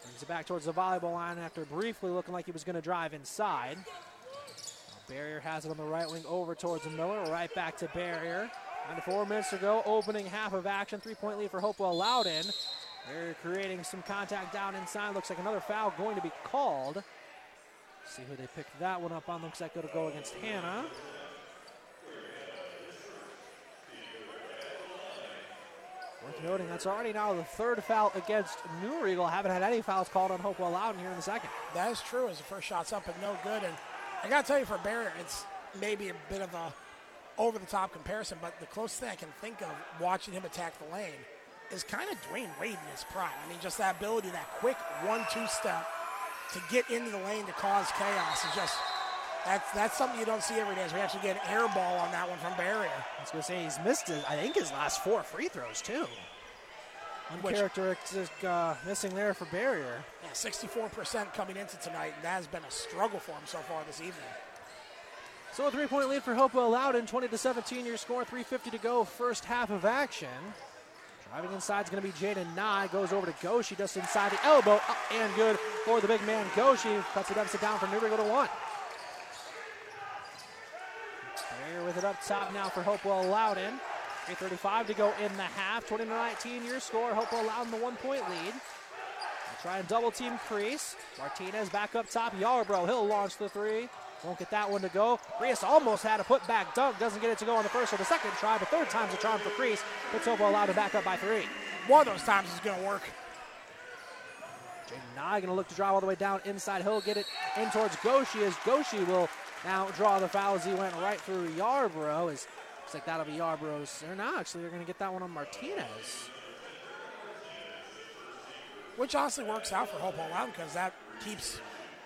Brings it back towards the volleyball line after briefly looking like he was going to drive inside. Barrier has it on the right wing over towards Miller. Right back to Barrier. Under four minutes to go, opening half of action. Three point lead for Hopewell Loudon. Barrier creating some contact down inside. Looks like another foul going to be called. See who they picked that one up on. Looks like it'll go against Hannah. Worth noting that's already now the third foul against New Riegel. Haven't had any fouls called on Hopewell Loudon here in the second. That is true as the first shot's up and no good. And I got to tell you, for Barrier, it's maybe a bit of a over the top comparison, but the closest thing I can think of watching him attack the lane is kind of Dwyane Wade in his prime. I mean, just that ability, that quick one two step to get into the lane to cause chaos is just that's that's something you don't see every day. So we actually get an air ball on that one from Barrier. I was going to say he's missed, his, I think, his last four free throws too. Uncharacteristic uh, missing there for Barrier. Yeah, 64% coming into tonight, and that has been a struggle for him so far this evening. So a three-point lead for Hopewell Loudon, 20 to 17. Your score, 3:50 to go, first half of action. Driving inside is going to be Jaden Nye. Goes over to Goshi, just inside the elbow, up and good for the big man Goshi. Cuts the deficit down for Riegel to one. Barrier with it up top now for Hopewell Loudon. 3.35 to go in the half. 20 to 19 your score. Hopewell Loudon the one point lead. They'll try and double team crease. Martinez back up top. Yarbrough, he'll launch the three. Won't get that one to go. Crease almost had a put back dunk. Doesn't get it to go on the first or the second try, but third time's a charm for Crease. Puts Hopewell Loudon back up by three. One of those times is going to work. Jaden Nye going to look to drive all the way down inside. He'll get it in towards Goshi as Goshi will now draw the foul as he went right through Yarbrough. As looks like that'll be Yarbrough's. Or no, actually, they're going to get that one on Martinez. Which honestly works out for Hopewell Loudon because that keeps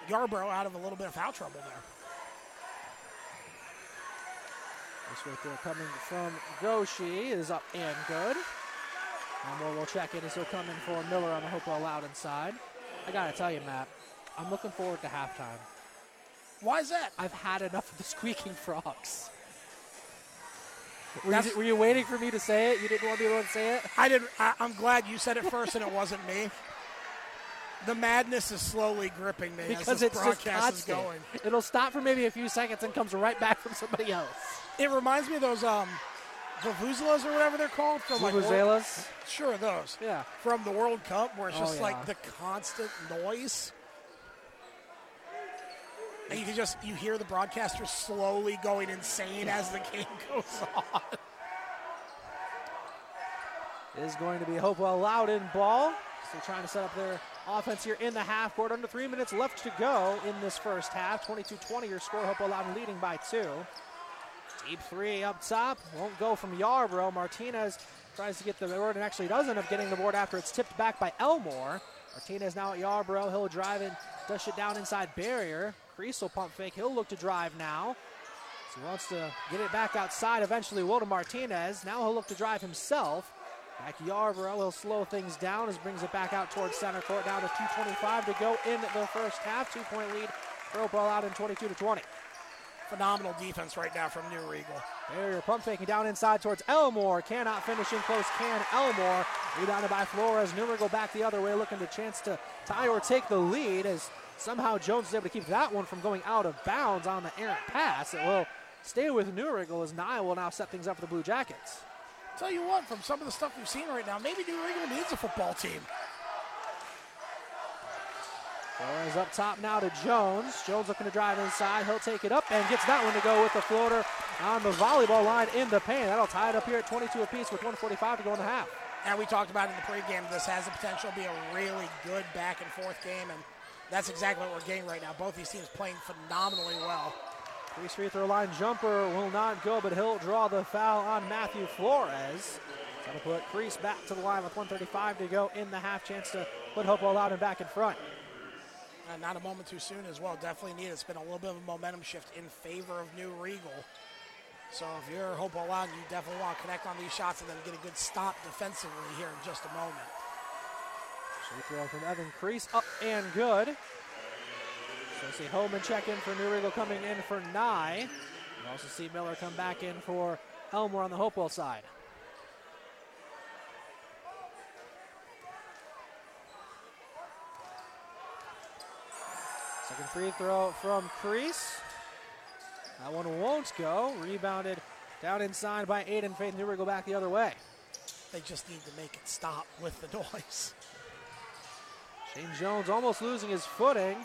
Yarbrough out of a little bit of foul trouble there. This right there coming from Goshi is up and good. Elmore will check in as he'll come in for Miller on the Hopewell Loudon side. I gotta tell you, Matt, I'm looking forward to halftime. Why is that? I've had enough of the squeaking frogs. Were you, were you, waiting for me to say it? You didn't want me to say it? I didn't. I, I'm glad you said it first and it wasn't me. The madness is slowly gripping me because as this it's broadcast just is going. It'll stop for maybe a few seconds and comes right back from somebody else. It reminds me of those um, vuvuzelas or whatever they're called from like vuvuzelas. Sure, those. Yeah. From the World Cup, where it's Oh, just yeah. like the constant noise. And you can just you hear the broadcaster slowly going insane as the game [laughs] goes on. It is going to be Hopewell Loudon ball. Still trying to set up their offense here in the half court. Under three minutes left to go in this first half. 22-20 your score. Hopewell Loudon leading by two. Deep three up top. Won't go from Yarbrough. Martinez tries to get the board and actually does end up getting the board after it's tipped back by Elmore. Martinez now at Yarbrough. He'll drive in, does it down inside barrier. Crease will pump fake. He'll look to drive now. So he wants to get it back outside. Eventually, will to Martinez. Now he'll look to drive himself. Back Yarbrough. He'll slow things down as brings it back out towards center court. Down to 2.25 to go in the first half. Two point lead. Throw ball out in 22 to 20. Phenomenal defense right now from New Riegel. Barrier pump faking down inside towards Elmore. Cannot finish in close. Can Elmore. Rebounded by Flores. Newman go back the other way, looking to chance to tie or take the lead as somehow Jones is able to keep that one from going out of bounds on the errant pass. It will stay with New Riegel as Nye will now set things up for the Blue Jackets. Tell you what, from some of the stuff we've seen right now, maybe New Riegel needs a football team. Flores up top now to Jones. Jones looking to drive inside. He'll take it up and gets that one to go with the floater on the volleyball line in the paint. That'll tie it up here at 22 apiece with 145 to go in the half. And we talked about in the pregame, this has the potential to be a really good back and forth game, and that's exactly what we're getting right now. Both these teams playing phenomenally well. Free free throw line jumper will not go, but he'll draw the foul on Matthew Flores. To put Crease back to the line with 135 to go in the half. Chance to put out and back in front. Uh, not a moment too soon as well. Definitely needed. It's been a little bit of a momentum shift in favor of New Riegel. So if you're Hopewell Loudon, you definitely want to connect on these shots and then get a good stop defensively here in just a moment. Free throw from Evan Crease, up and good. So see Holman check in for New Riegel coming in for Nye. You also see Miller come back in for Elmore on the Hopewell side. Second free throw from Crease. That one won't go. Rebounded down inside by Aiden Faith. New Riegel back the other way. They just need to make it stop with the [laughs] noise. Shane Jones almost losing his footing.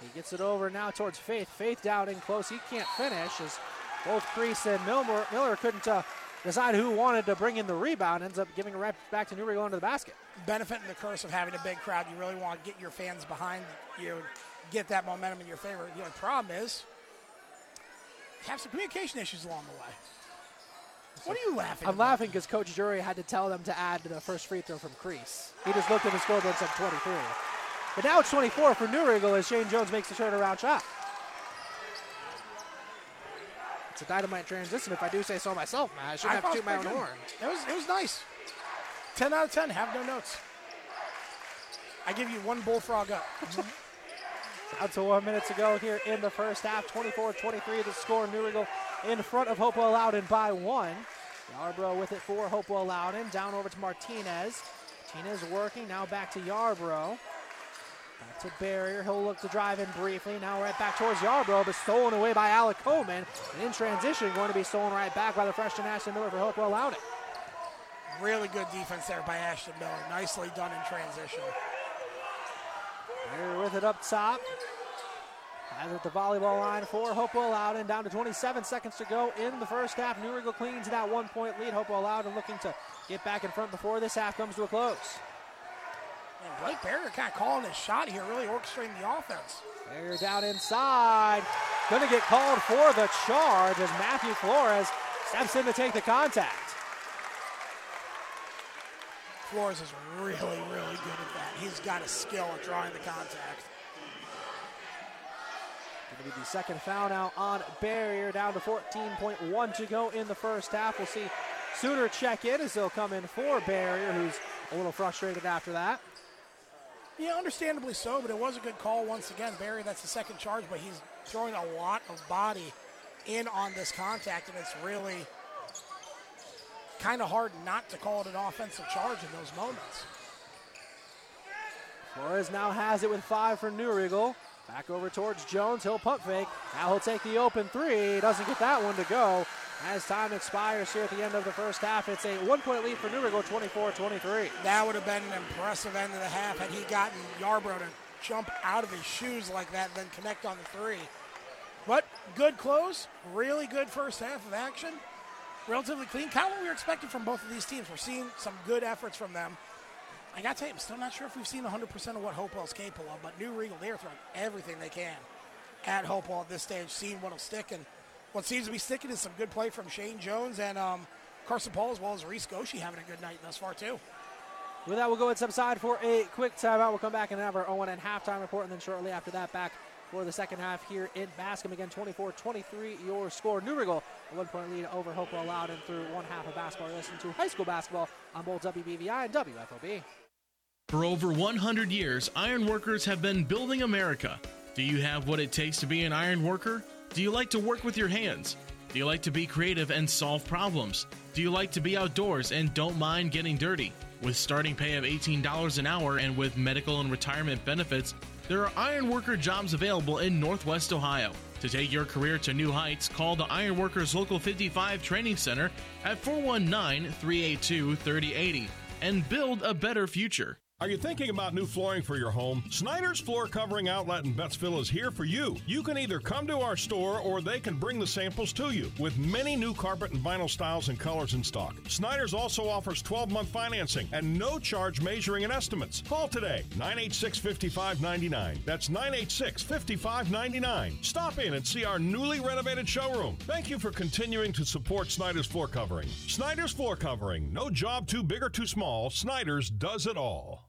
He gets it over now towards Faith. Faith down in close. He can't finish as both Crease and Miller, Miller couldn't uh, decide who wanted to bring in the rebound. Ends up giving it right back to Newry going to the basket. Benefiting the curse of having a big crowd, you really want to get your fans behind you, get that momentum in your favor. The only problem is have some communication issues along the way. What are you laughing? I'm about? laughing because Coach Jury had to tell them to add to the first free throw from Crease. He just looked at the scoreboard and said 23. But now it's 24 for New Riegel as Shane Jones makes the turnaround shot. It's a dynamite transition, if I do say so myself, man. I shouldn't have to toot my own horn. It was, it was nice. 10 out of 10. Have no notes. I give you one bullfrog up. [laughs] Out to one minute to go here in the first half. 24-23 the score. New Riegel in front of Hopewell Loudon by one. Yarbrough with it for Hopewell Loudon. Down over to Martinez. Martinez working. Now back to Yarbrough. To Barrier. He'll look to drive in briefly. Now right back towards Yarbrough, but stolen away by Alec Coleman. And in transition, going to be stolen right back by the freshman Ashton Miller for Hopewell Loudon. Really good defense there by Ashton Miller. Nicely done in transition. Barrier with it up top. As it the volleyball line for Hopewell Loudon. Down to 27 seconds to go in the first half. New Riegel cleans that one point lead. Hopewell Loudon looking to get back in front before this half comes to a close. And Blake Barrier kind of calling his shot here, really orchestrating the offense. Barrier down inside. Going to get called for the charge as Matthew Flores steps in to take the contact. Flores is really, really good at that. He's got a skill at drawing the contact. Going to be the second foul now on Barrier, down to 14.1 to go in the first half. We'll see Suter check in as they'll come in for Barrier, who's a little frustrated after that. Yeah, understandably so, but it was a good call once again. Barry, that's the second charge, but he's throwing a lot of body in on this contact, and it's really kind of hard not to call it an offensive charge in those moments. Flores now has it with five for New Riegel. Back over towards Jones. He'll pump fake. Now he'll take the open three. Doesn't get that one to go. As time expires here at the end of the first half, it's a one point lead for New Riegel, 24 23. That would have been an impressive end of the half had he gotten Yarbrough to jump out of his shoes like that and then connect on the three. But good close, really good first half of action. Relatively clean. Kind of what we were expecting from both of these teams. We're seeing some good efforts from them. I got to tell you, I'm still not sure if we've seen 100% of what Hopewell's capable of, but New Riegel, they're throwing everything they can at Hopewell at this stage, seeing what'll stick. And what seems to be sticking is some good play from Shane Jones and um, Carson Paul, as well as Reese Goshi having a good night thus far, too. With that, we'll go inside side for a quick timeout. We'll come back and have our Owen and halftime report, and then shortly after that, back for the second half here in Bascom. Again, 24-23 your score. New Riegel, a one-point lead over Hopewell Loudon through one half of basketball. Listen to high school basketball on both WBVI and WFOB. For over 100 years, iron workers have been building America. Do you have what it takes to be an iron worker? Do you like to work with your hands? Do you like to be creative and solve problems? Do you like to be outdoors and don't mind getting dirty? With starting pay of $18 an hour and with medical and retirement benefits, there are ironworker jobs available in Northwest Ohio. To take your career to new heights, call the Ironworkers Local 55 Training Center at 419 382 3080 and build a better future. Are you thinking about new flooring for your home? Snyder's Floor Covering Outlet in Bettsville is here for you. You can either come to our store or they can bring the samples to you with many new carpet and vinyl styles and colors in stock. Snyder's also offers 12 month financing and no charge measuring and estimates. Call today 986 5599. That's 986 5599. Stop in and see our newly renovated showroom. Thank you for continuing to support Snyder's Floor Covering. Snyder's Floor Covering. No job too big or too small. Snyder's does it all.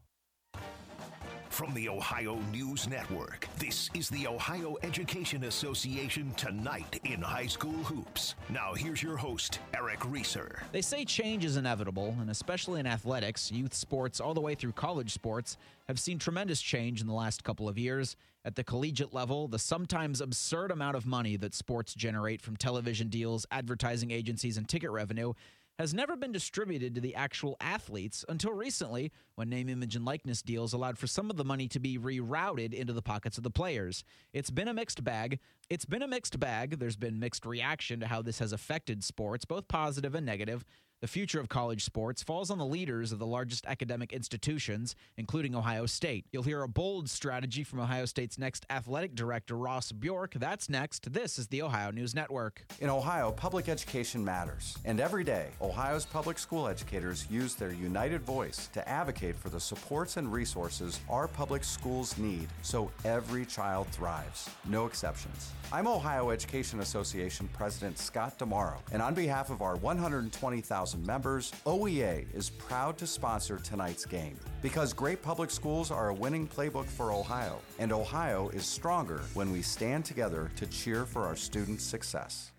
From the Ohio News Network, this is the Ohio Education Association Tonight in High School Hoops. Now, here's your host, Eric Reeser. They say change is inevitable, and especially in athletics, youth sports, all the way through college sports, have seen tremendous change in the last couple of years. At the collegiate level, the sometimes absurd amount of money that sports generate from television deals, advertising agencies, and ticket revenue has never been distributed to the actual athletes until recently when name, image, and likeness deals allowed for some of the money to be rerouted into the pockets of the players. It's been a mixed bag. It's been a mixed bag. There's been mixed reaction to how this has affected sports, both positive and negative. The future of college sports falls on the leaders of the largest academic institutions, including Ohio State. You'll hear a bold strategy from Ohio State's next athletic director, Ross Bjork. That's next. This is the Ohio News Network. In Ohio, public education matters. And every day, Ohio's public school educators use their united voice to advocate for the supports and resources our public schools need so every child thrives. No exceptions. I'm Ohio Education Association President Scott DiMauro, and on behalf of our 120,000 members, OEA is proud to sponsor tonight's game. Because great public schools are a winning playbook for Ohio, and Ohio is stronger when we stand together to cheer for our students' success.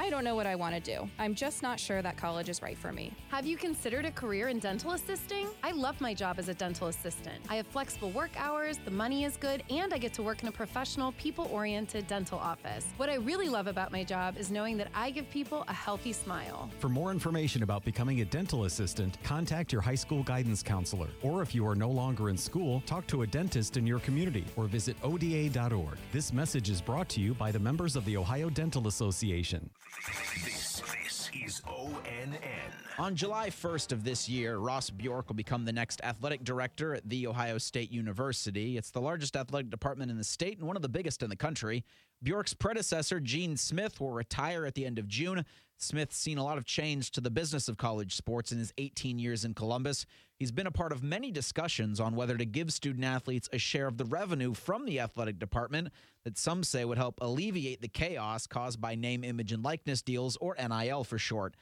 I don't know what I want to do. I'm just not sure that college is right for me. Have you considered a career in dental assisting? I love my job as a dental assistant. I have flexible work hours, the money is good, and I get to work in a professional, people oriented dental office. What I really love about my job is knowing that I give people a healthy smile. For more information about becoming a dental assistant, contact your high school guidance counselor. Or if you are no longer in school, talk to a dentist in your community or visit ODA.org. This message is brought to you by the members of the Ohio Dental Association. This, this is ONN. On July 1st of this year, Ross Bjork will become the next athletic director at The Ohio State University. It's the largest athletic department in the state and one of the biggest in the country. Bjork's predecessor, Gene Smith, will retire at the end of June. Smith's seen a lot of change to the business of college sports in his 18 years in Columbus. He's been a part of many discussions on whether to give student athletes a share of the revenue from the athletic department that some say would help alleviate the chaos caused by name, image, and likeness deals, or NIL for short.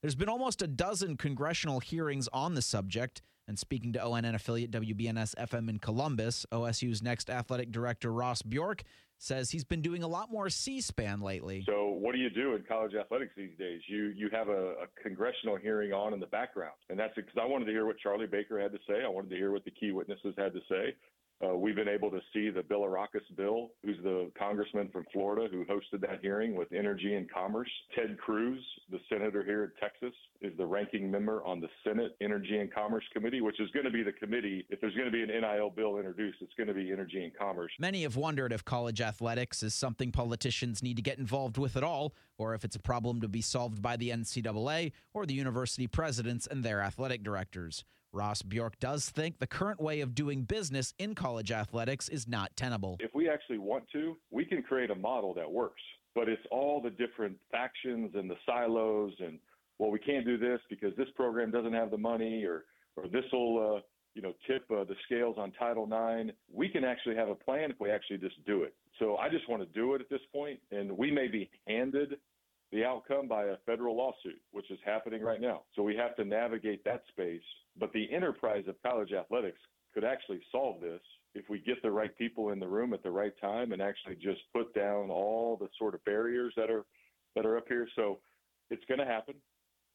There's been almost a dozen congressional hearings on the subject. And speaking to ONN affiliate WBNS FM in Columbus, OSU's next athletic director, Ross Bjork, says he's been doing a lot more C-SPAN lately. So what do you do in college athletics these days? You you have a, a congressional hearing on in the background, and that's because I wanted to hear what Charlie Baker had to say. I wanted to hear what the key witnesses had to say. Uh, we've been able to see the Bilirakis bill, who's the congressman from Florida who hosted that hearing with Energy and Commerce. Ted Cruz, the senator here in Texas, is the ranking member on the Senate Energy and Commerce Committee, which is going to be the committee. If there's going to be an NIL bill introduced, it's going to be Energy and Commerce. Many have wondered if college athletics is something politicians need to get involved with at all, or if it's a problem to be solved by the NCAA or the university presidents and their athletic directors. Ross Bjork does think the current way of doing business in college athletics is not tenable. If we actually want to, we can create a model that works. But it's all the different factions and the silos and well, we can't do this because this program doesn't have the money or or this will uh, you know tip uh, the scales on Title IX. We can actually have a plan if we actually just do it. So I just want to do it at this point, and we may be handed the outcome by a federal lawsuit, which is happening right now. So we have to navigate that space. But the enterprise of college athletics could actually solve this if we get the right people in the room at the right time and actually just put down all the sort of barriers that are that are up here. So it's going to happen.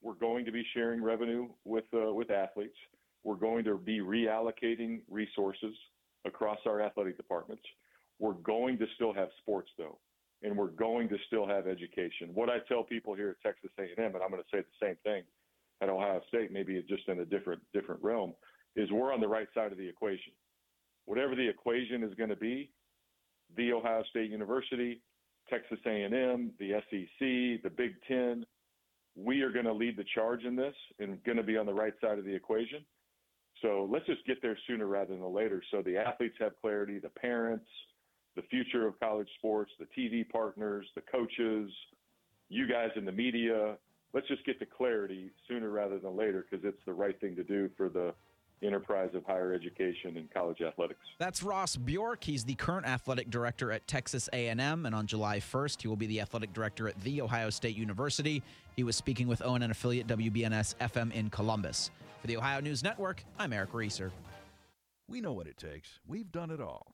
We're going to be sharing revenue with uh, with athletes. We're going to be reallocating resources across our athletic departments. We're going to still have sports though and we're going to still have education. What I tell people here at Texas A&M, and I'm going to say the same thing at Ohio State, maybe just in a different different realm, is we're on the right side of the equation. Whatever the equation is going to be, the Ohio State University, Texas A&M, the SEC, the Big Ten, we are going to lead the charge in this and going to be on the right side of the equation. So let's just get there sooner rather than later, so the athletes have clarity, the parents the future of college sports, the TV partners, the coaches, you guys in the media. Let's just get to clarity sooner rather than later because it's the right thing to do for the enterprise of higher education and college athletics. That's Ross Bjork. He's the current athletic director at Texas A&M, and on July 1st, he will be the athletic director at The Ohio State University. He was speaking with ONN affiliate WBNS FM in Columbus. For the Ohio News Network, I'm Eric Reeser. We know what it takes. We've done it all.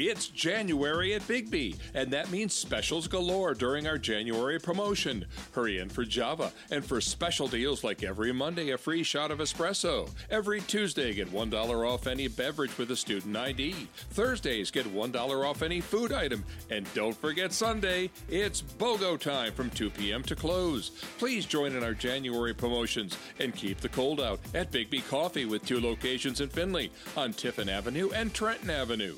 It's January at Biggby, and that means specials galore during our January promotion. Hurry in for Java, and for special deals like every Monday, a free shot of espresso. Every Tuesday, get $1 off any beverage with a student ID. Thursdays, get $1 off any food item. And don't forget Sunday, it's BOGO time from 2 p.m. to close. Please join in our January promotions and keep the cold out at Biggby Coffee with two locations in Findlay on Tiffin Avenue and Trenton Avenue.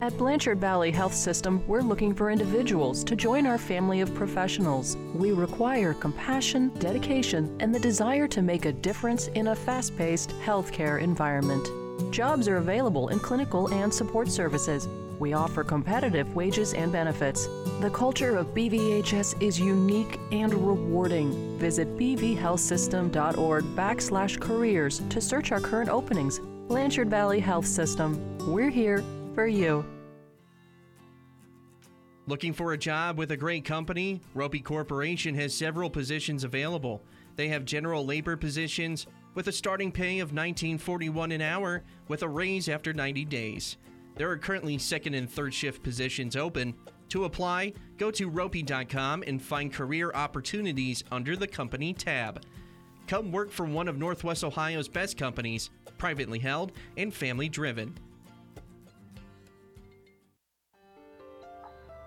At Blanchard Valley Health System, we're looking for individuals to join our family of professionals. We require compassion, dedication, and the desire to make a difference in a fast paced healthcare environment. Jobs are available in clinical and support services. We offer competitive wages and benefits. The culture of BVHS is unique and rewarding. Visit bvhealthsystem.org backslash careers to search our current openings. Blanchard Valley Health System. We're here for you. Looking for a job with a great company? Roppe Corporation has several positions available. They have general labor positions with a starting pay of $19.41 an hour with a raise after 90 days. There are currently second and third shift positions open. To apply, go to roppe.com and find career opportunities under the company tab. Come work for one of Northwest Ohio's best companies, privately held and family driven.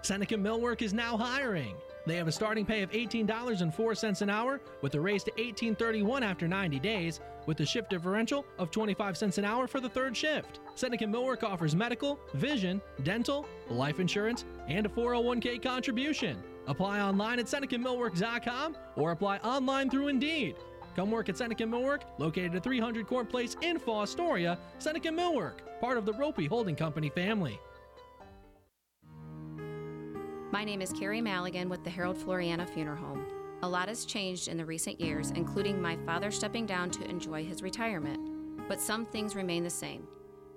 Seneca Millwork is now hiring. They have a starting pay of $18.04 an hour with a raise to $18.31 after 90 days with a shift differential of 25 cents an hour for the third shift. Seneca Millwork offers medical, vision, dental, life insurance, and a 401k contribution. Apply online at SenecaMillwork.com or apply online through Indeed. Come work at Seneca Millwork, located at 300 Court Place in Fostoria. Seneca Millwork, part of the Roppe Holding Company family. My name is Carrie Maligan with the Harold Floriana Funeral Home. A lot has changed in the recent years, including my father stepping down to enjoy his retirement. But some things remain the same.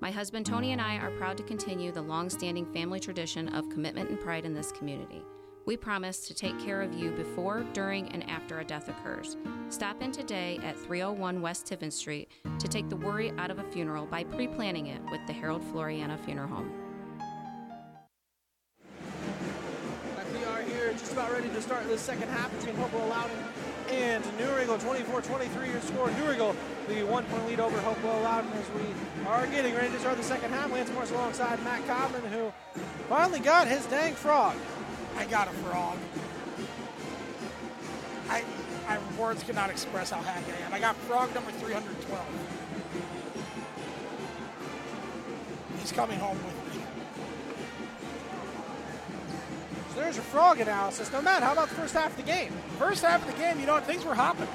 My husband Tony and I are proud to continue the long standing family tradition of commitment and pride in this community. We promise to take care of you before, during, and after a death occurs. Stop in today at 301 West Tiffin Street to take the worry out of a funeral by pre planning it with the Harold Floriana Funeral Home. Just about ready to start the second half between Hopewell Loudon and New Riegel. 24-23 your score. New Riegel the one point lead over Hopewell Loudon as we are getting ready to start the second half. Lance Morris alongside Matt Cobman who finally got his dang frog. I got a frog. I, I words cannot express how happy I am. I got frog number 312. He's coming home with me. So there's your frog analysis. No, Matt, how about the first half of the game? First half of the game, you know, what? things were hopping.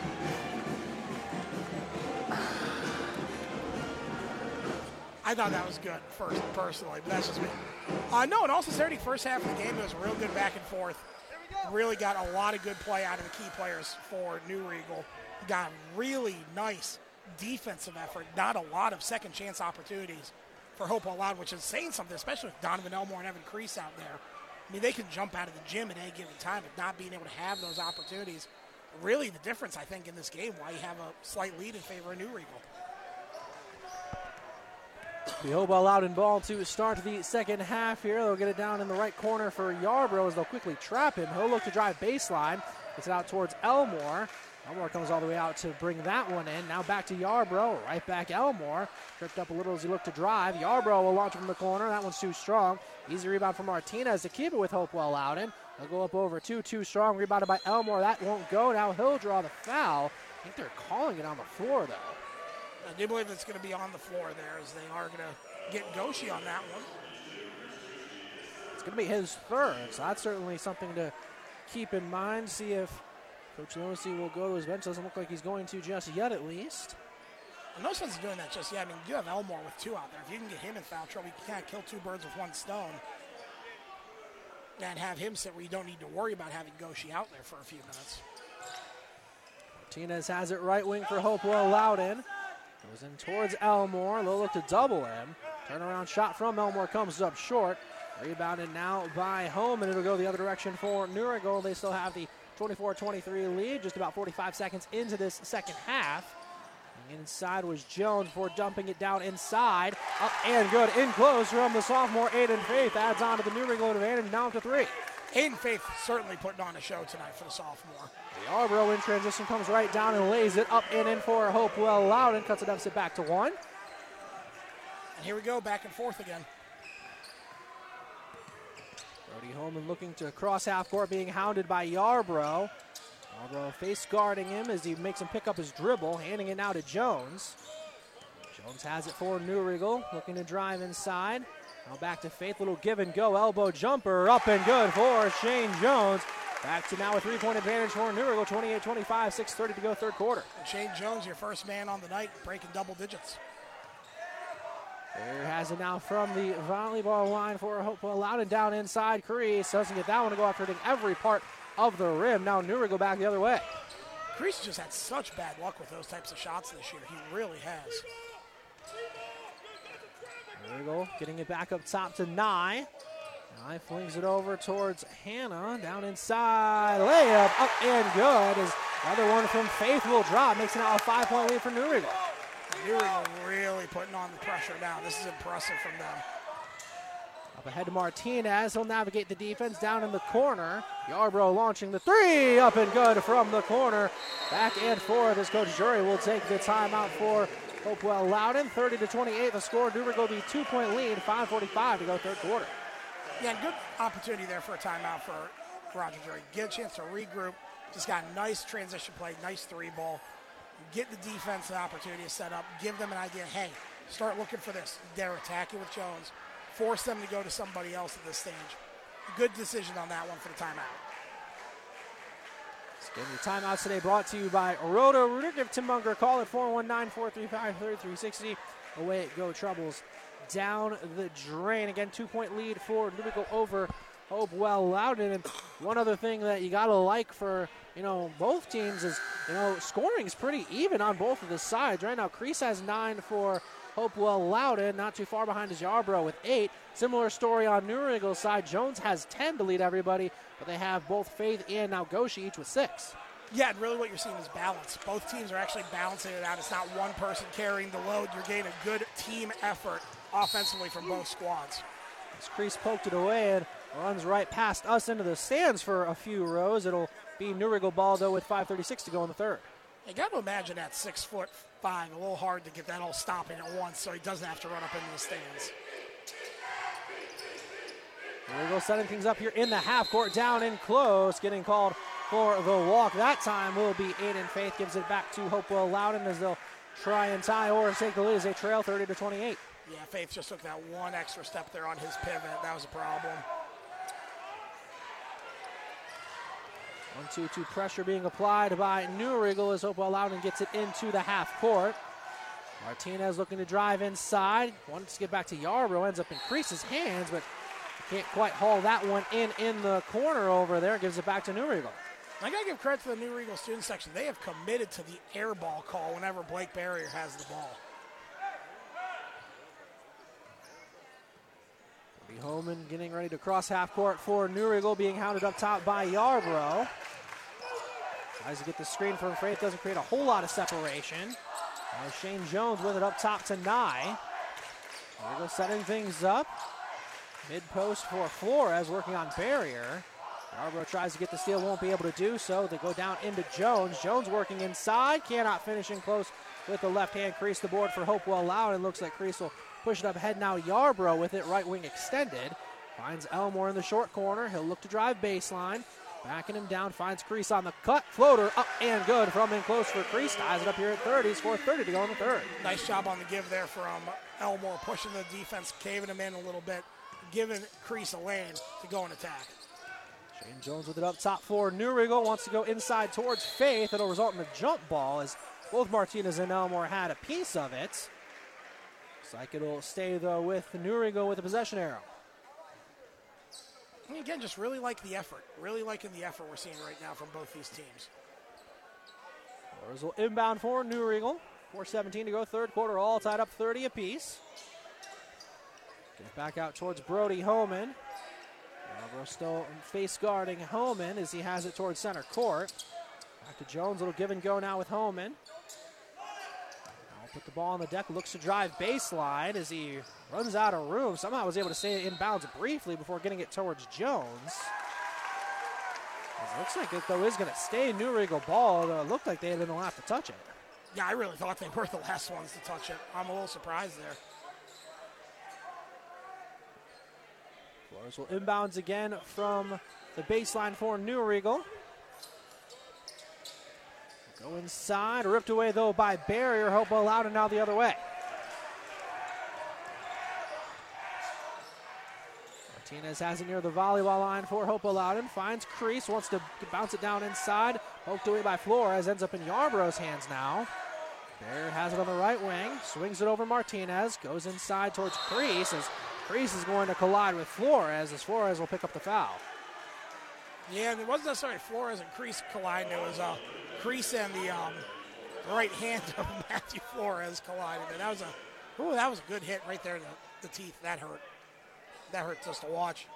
I thought that was good first, personally, but that's just me. Uh, no, in all sincerity, first half of the game, it was real good back and forth. Really got a lot of good play out of the key players for New Riegel. Got really nice defensive effort, not a lot of second chance opportunities for Hopewell Loud, which is saying something, especially with Donovan Elmore and Evan Crease out there. I mean, they can jump out of the gym at any given time, but not being able to have those opportunities. Really, the difference, I think, in this game, why you have a slight lead in favor of New Riegel. The Hopewell Loudon ball to start the second half here. They'll get it down in the right corner for Yarbrough as they'll quickly trap him. He'll look to drive baseline. It's it out towards Elmore. Elmore comes all the way out to bring that one in. Now back to Yarbrough. Right back Elmore. Tripped up a little as he looked to drive. Yarbrough will launch from the corner. That one's too strong. Easy rebound for Martinez to keep it with Hopewell Loudon. They'll go up over two, too strong. Rebounded by Elmore. That won't go. Now he'll draw the foul. I think they're calling it on the floor, though. I do believe it's going to be on the floor there as they are going to get Goshi on that one. It's going to be his third, so that's certainly something to keep in mind. See if Coach Lonesy will go to his bench. Doesn't look like he's going to just yet, at least. no sense in doing that just yet. I mean, you have Elmore with two out there. If you can get him in foul trouble, you can't kill two birds with one stone. And have him sit where you don't need to worry about having Goshi out there for a few minutes. Martinez has it right wing for Hopewell Loudon. Goes in towards Elmore. They'll look to double him. Turnaround shot from Elmore comes up short. Rebounded now by home, and it'll go the other direction for New Riegel. They still have the 24 23 lead, just about 45 seconds into this second half. Inside was Jones before dumping it down inside. Up and good. In close from the sophomore Aiden Faith. Adds on to the new Newrigal advantage now to three. Aiden Faith certainly putting on a show tonight for the sophomore. The Yarbrough in transition comes right down and lays it up and in for Hopewell Loudon. Cuts a deficit back to one. And here we go, back and forth again. Brody Holman looking to cross half court, being hounded by Yarbrough. Yarborough face guarding him as he makes him pick up his dribble, handing it now to Jones. Jones has it for New Riegel, looking to drive inside. Now back to Faith, little give and go, elbow jumper, up and good for Shane Jones. Back to now a three-point advantage for New Riegel, 28-25, 6.30 to go third quarter. Shane Jones, your first man on the night, breaking double digits. There has it now from the volleyball line for Hopewell Loudon down inside. Crease doesn't get that one to go after hitting every part of the rim. Now New Riegel back the other way. Crease just had such bad luck with those types of shots this year. He really has. New Riegel getting it back up top to Nye. Nye flings it over towards Hannah. Down inside. Layup up and good. As another one from Faith will drop. Makes it now a five-point lead for New Riegel. Newrigal really putting on the pressure now. This is impressive from them. Up ahead to Martinez. He'll navigate the defense down in the corner. Yarbrough launching the three. Up and good from the corner. Back and forth as Coach Jury will take the timeout for Hopewell Loudon. 30 to 28 the score. New Riegel be two-point lead. 5.45 to go third quarter. Yeah, good opportunity there for a timeout for Roger Jury. Get a chance to regroup. Just got a nice transition play, nice three ball. Get the defense an opportunity to set up. Give them an idea. Hey, start looking for this. They're attacking with Jones. Force them to go to somebody else at this stage. Good decision on that one for the timeout. Getting your timeouts today brought to you by Roto Rooter. Give Tim Munger a call at 419 435 3360. Away it go. Troubles down the drain. Again, two point lead for New Riegel over Hopewell Loudon. And one other thing that you got to like for, you know, both teams is, you know, scoring is pretty even on both of the sides. Right now, Crease has nine for Hopewell Loudon, not too far behind is Yarbrough with eight. Similar story on New Newrigal's side. Jones has 10 to lead everybody, but they have both Faith and now Goshi each with six. Yeah, and really what you're seeing is balance. Both teams are actually balancing it out. It's not one person carrying the load. You're getting a good team effort offensively from both squads. As Crease poked it away and runs right past us into the stands for a few rows. It'll be New Riegel ball, though, with 5.36 to go in the third. You got to imagine that six foot five, a little hard to get that all stopping at once so he doesn't have to run up into the stands. New Riegel setting things up here in the half court, down and close, getting called for the walk. That time will be Aiden Faith, gives it back to Hopewell Loudon as they'll try and tie or take the lead as they trail 30 to 28. Yeah, Faith just took that one extra step there on his pivot. That was a problem. One, two, two pressure being applied by New Riegel as Hopewell Loudon gets it into the half court. Martinez looking to drive inside. Wants to get back to Yarbrough. Ends up in Crease's hands, but can't quite haul that one in in the corner over there. Gives it back to New Riegel. I got to give credit to the New Riegel student section. They have committed to the air ball call whenever Blake Barrier has the ball. Cody Holman getting ready to cross half court for New Riegel, being hounded up top by Yarbrough. Tries to get the screen from Faith, doesn't create a whole lot of separation. Now Shane Jones with it up top to Nye. New Riegel setting things up. Mid post for Flores working on barrier. Yarbrough tries to get the steal, won't be able to do so. They go down into Jones. Jones working inside, cannot finish in close with the left hand crease the board for Hopewell Loudon. Looks like Crease will push it up ahead now. Yarbrough with it, right wing extended. Finds Elmore in the short corner. He'll look to drive baseline. Backing him down, finds Crease on the cut. Floater up and good from in close for Crease. Ties it up here at 30. Score 30 to go in the third. Nice job on the give there from Elmore, pushing the defense, caving him in a little bit, giving Crease a lane to go and attack. Shane Jones with it up top for New Riegel. Wants to go inside towards Faith. It'll result in a jump ball as Both Martinez and Elmore had a piece of it. Looks like it'll stay, though, with New Riegel with the possession arrow. And again, just really like the effort. Really liking the effort we're seeing right now from both these teams. Flores inbound for New Eagle. 4.17 to go, third quarter, all tied up 30 apiece. Get back out towards Brody Holman. Yarbrough still face guarding Holman as he has it towards center court. Back to Jones, little give and go now with Holman. Put the ball on the deck, looks to drive baseline as he runs out of room. Somehow was able to stay in bounds briefly before getting it towards Jones. It looks like it though is going to stay New Riegel ball. Though it looked like they didn't have to touch it. Yeah, I really thought they were the last ones to touch it. I'm a little surprised there. Flores will inbounds again from the baseline for New Riegel. Go inside, ripped away though by Barrier. Hope it now the other way. Martinez has it near the volleyball line for Hope Loudon. Finds Crease, wants to bounce it down inside. Poked away by Flores, ends up in Yarbrough's hands now. Barrier has it on the right wing, swings it over Martinez, goes inside towards Crease as Crease is going to collide with Flores as Flores will pick up the foul. Yeah, and it wasn't necessarily Flores and Crease colliding. It was uh, Crease and the um, right hand of [laughs] Matthew Flores collided. And that was a, ooh, that was a good hit right there the, the teeth. That hurt. That hurt just to watch.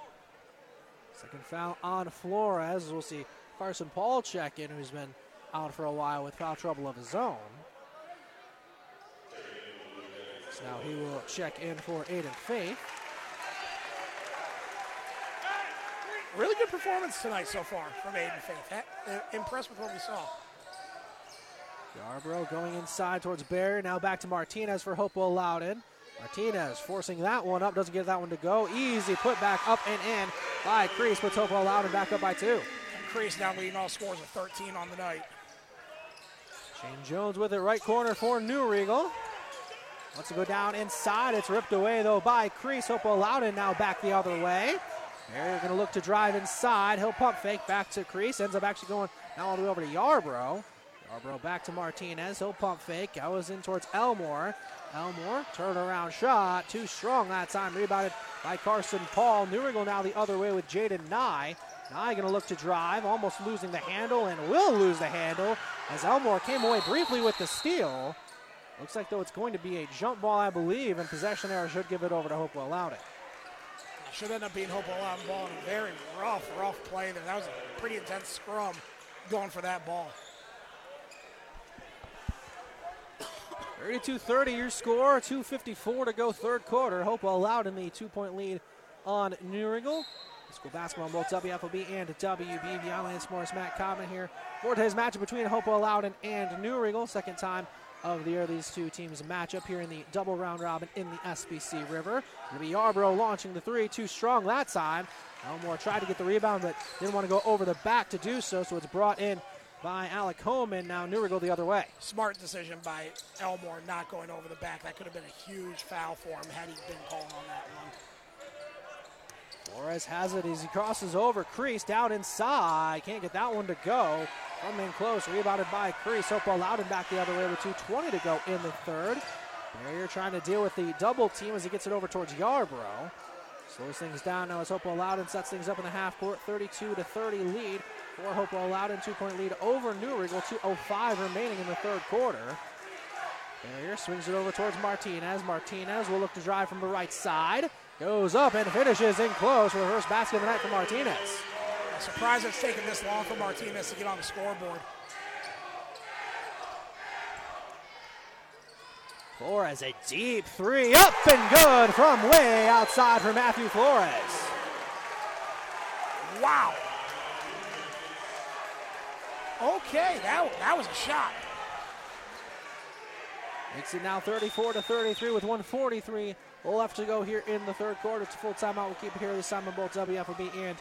Second foul on Flores. We'll see Carson Paul check in, who's been out for a while with foul trouble of his own. So now he will check in for Aiden Faith. Really good performance tonight so far from Aiden Faith. Uh, impressed with what we saw. Yarbrough going inside towards Barry. Now back to Martinez for Hopewell Loudon. Martinez forcing that one up, doesn't get that one to go. Easy put back up and in by Crease, puts Hopewell Loudon back up by two. Crease now leading all scores of 13 on the night. Shane Jones with it, right corner for New Riegel. Wants to go down inside. It's ripped away though by Crease. Hopewell Loudon now back the other way. They're going to look to drive inside. He'll pump fake back to Crease. Ends up actually going now all the way over to Yarbrough. Back to Martinez. He'll pump fake. Goes in towards Elmore. Elmore, turnaround shot. Too strong that time. Rebounded by Carson Paul. New Riegel now the other way with Jaden Nye. Nye going to look to drive, almost losing the handle, and will lose the handle as Elmore came away briefly with the steal. Looks like, though, it's going to be a jump ball, I believe, and possession error should give it over to Hopewell Loudon. Should end up being Hopewell Loudon ball in a very rough, rough play there. That was a pretty intense scrum going for that ball. 32-30 your score, 2.54 to go third quarter. Hopewell Loudon the two-point lead on New Riegel. School basketball on both WFOB and WBVI. Lance Morris, Matt Common here. For today's matchup between Hopewell Loudon and New Riegel. Second time of the year these two teams match up here in the double round robin in the SBC River. It'll be Yarbrough launching the three, too strong that time. Elmore tried to get the rebound, but didn't want to go over the back to do so, so it's brought in by Alec Holman. Now New Riegel the other way. Smart decision by Elmore not going over the back. That could have been a huge foul for him had he been called on that one. Flores has it as he crosses over. Crease down inside. Can't get that one to go. Come in close. Rebounded by Crease. Hopewell Loudon back the other way with 2.20 to go in the third. Barrier trying to deal with the double team as he gets it over towards Yarbrough. Slows things down now as Hopewell Loudon sets things up in the half court. 32 to 30 lead for Hopewell Loudon. Two point lead over New Riegel. 2.05 remaining in the third quarter. Barrier swings it over towards Martinez. Martinez will look to drive from the right side. Goes up and finishes in close for the first basket of the night for Martinez. I'm surprised it's taken this long for Martinez to get on the scoreboard. Flores a deep three, up and good from way outside for Matthew Flores. Wow. Okay, that, that was a shot. Makes it now 34 to 33 with 143 left to go here in the third quarter. It's a full timeout. We'll keep it here this time on both WFOB and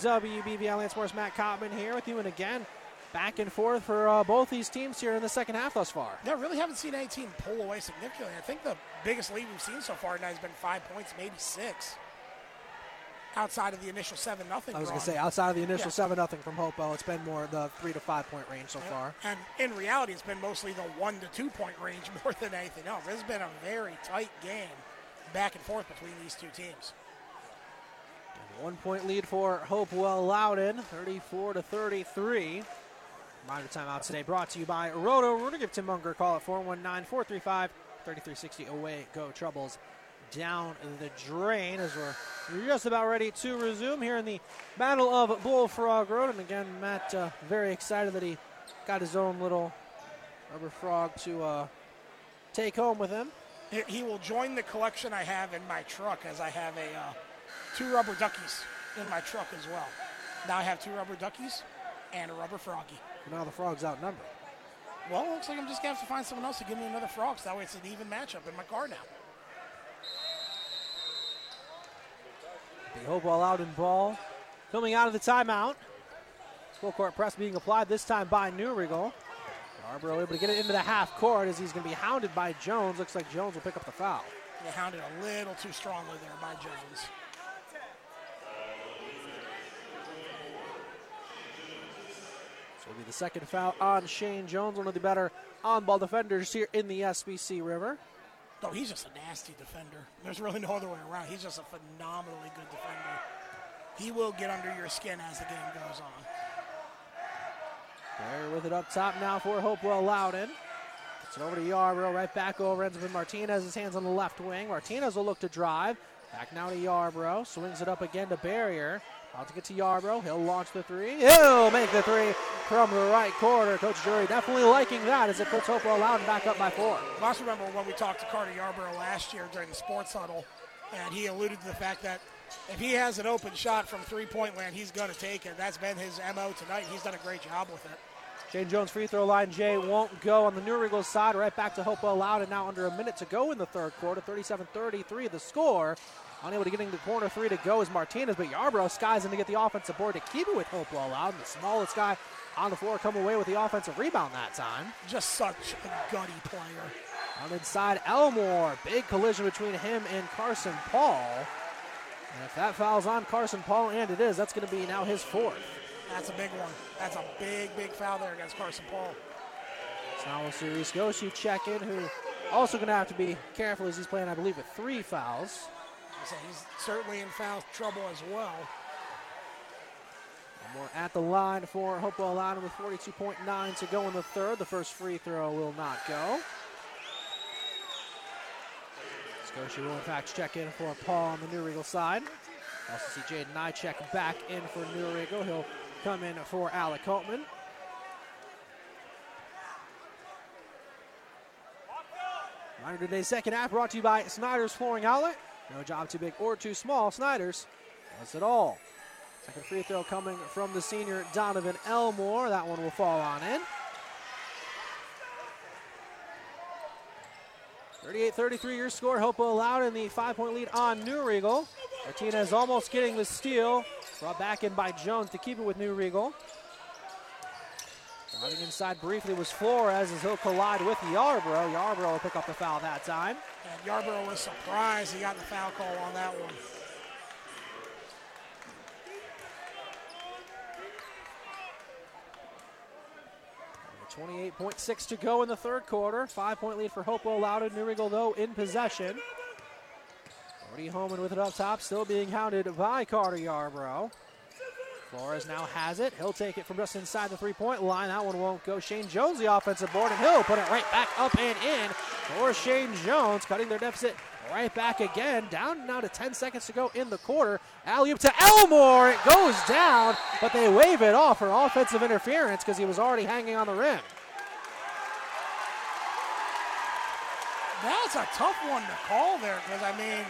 WBVI. Lance Morris, Matt Cotman here with you. And again, back and forth for uh, both these teams here in the second half thus far. Yeah, really haven't seen any team pull away significantly. I think the biggest lead we've seen so far tonight has been five points, maybe six. Outside of the initial seven nothing. I was going to say outside of the initial seven nothing from Hopewell, it's been more the three to five point range so far. And in reality, it's been mostly the one to two point range [laughs] more than anything else. It's been a very tight game, back and forth between these two teams. One point lead for Hopewell Loudon, 34 to 33. Reminder timeout today brought to you by Roto We're going to Give Tim Munger a call at 419 435 3360. Away go troubles down the drain as we're just about ready to resume here in the Battle of Bullfrog Road. And again, Matt, uh, very excited that he got his own little rubber frog to uh, take home with him. He will join the collection I have in my truck as I have a uh, two rubber duckies in my truck as well. Now I have two rubber duckies and a rubber froggy. Now the frog's outnumbered. Well, it looks like I'm just going to have to find someone else to give me another frog, so that way it's an even matchup in my car now. The Hopewell out in ball. Coming out of the timeout. Full court press being applied this time by New Riegel. Yarbrough able to get it into the half court as he's going to be hounded by Jones. Looks like Jones will pick up the foul. They hounded a little too strongly there by Jones. So it'll be the second foul on Shane Jones, one of the better on ball defenders here in the SBC River. Oh, he's just a nasty defender. There's really no other way around. He's just a phenomenally good defender. He will get under your skin as the game goes on. There with it up top now for Hopewell Loudon. Gets it over to Yarbrough, right back over, ends up in Martinez, his hands on the left wing. Martinez will look to drive. Back now to Yarbrough, swings it up again to Barrier. About to get to Yarbrough. He'll launch the three. He'll make the three from the right corner. Coach Jury definitely liking that as it puts Hopewell Loudon back up by four. I also remember when we talked to Carter Yarbrough last year during the sports huddle, and he alluded to the fact that if he has an open shot from three-point land, he's going to take it. That's been his MO tonight. He's done a great job with it. Shane Jones free throw line, Jay won't go on the New Riegels side. Right back to Hopewell Loudon now under a minute to go in the third quarter. 37-33 the score. Unable to get into the corner three to go is Martinez, but Yarbrough skies in to get the offensive board to keep it with Hopewell Loudon. The smallest guy on the floor come away with the offensive rebound that time. Just such a gutty player. On inside, Elmore. Big collision between him and Carson Paul. And if that foul's on Carson Paul, and it is, that's going to be now his fourth. That's a big one. That's a big, big foul there against Carson Paul. So now we'll see Reese check in, who also going to have to be careful as he's playing, I believe, with three fouls. He's certainly in foul trouble as well. More at the line for Hopewell Loudon with 42.9 to go in the third. The first free throw will not go. Scotia will in fact check in for Paul on the New Riegel side. Also see Jaden Nye check back in for New Riegel. He'll come in for Alec Holman. Reminder today's second half brought to you by Snyder's Flooring Outlet. No job too big or too small. Snyder's does it all. Second free throw coming from the senior Donovan Elmore. That one will fall on in. 38-33 your score. Hope allowed in the five-point lead on New Riegel. Martinez almost getting the steal. Brought back in by Jones to keep it with New Riegel. Driving inside briefly was Flores as he'll collide with Yarbrough. Yarbrough will pick up the foul that time. And Yarbrough was surprised he got the foul call on that one. Twenty-eight point six to go in the third quarter. Five-point lead for Hopewell Loudon. New Riegel though in possession. Cody Holman with it up top, still being hounded by Carter Yarbrough. Flores now has it. He'll take it from just inside the three-point line. That one won't go. Shane Jones, the offensive board, and he'll put it right back up and in for Shane Jones, cutting their deficit right back again. Down now to 10 seconds to go in the quarter. Alley up to Elmore. It goes down, but they wave it off for offensive interference because he was already hanging on the rim. That's a tough one to call there because, I mean,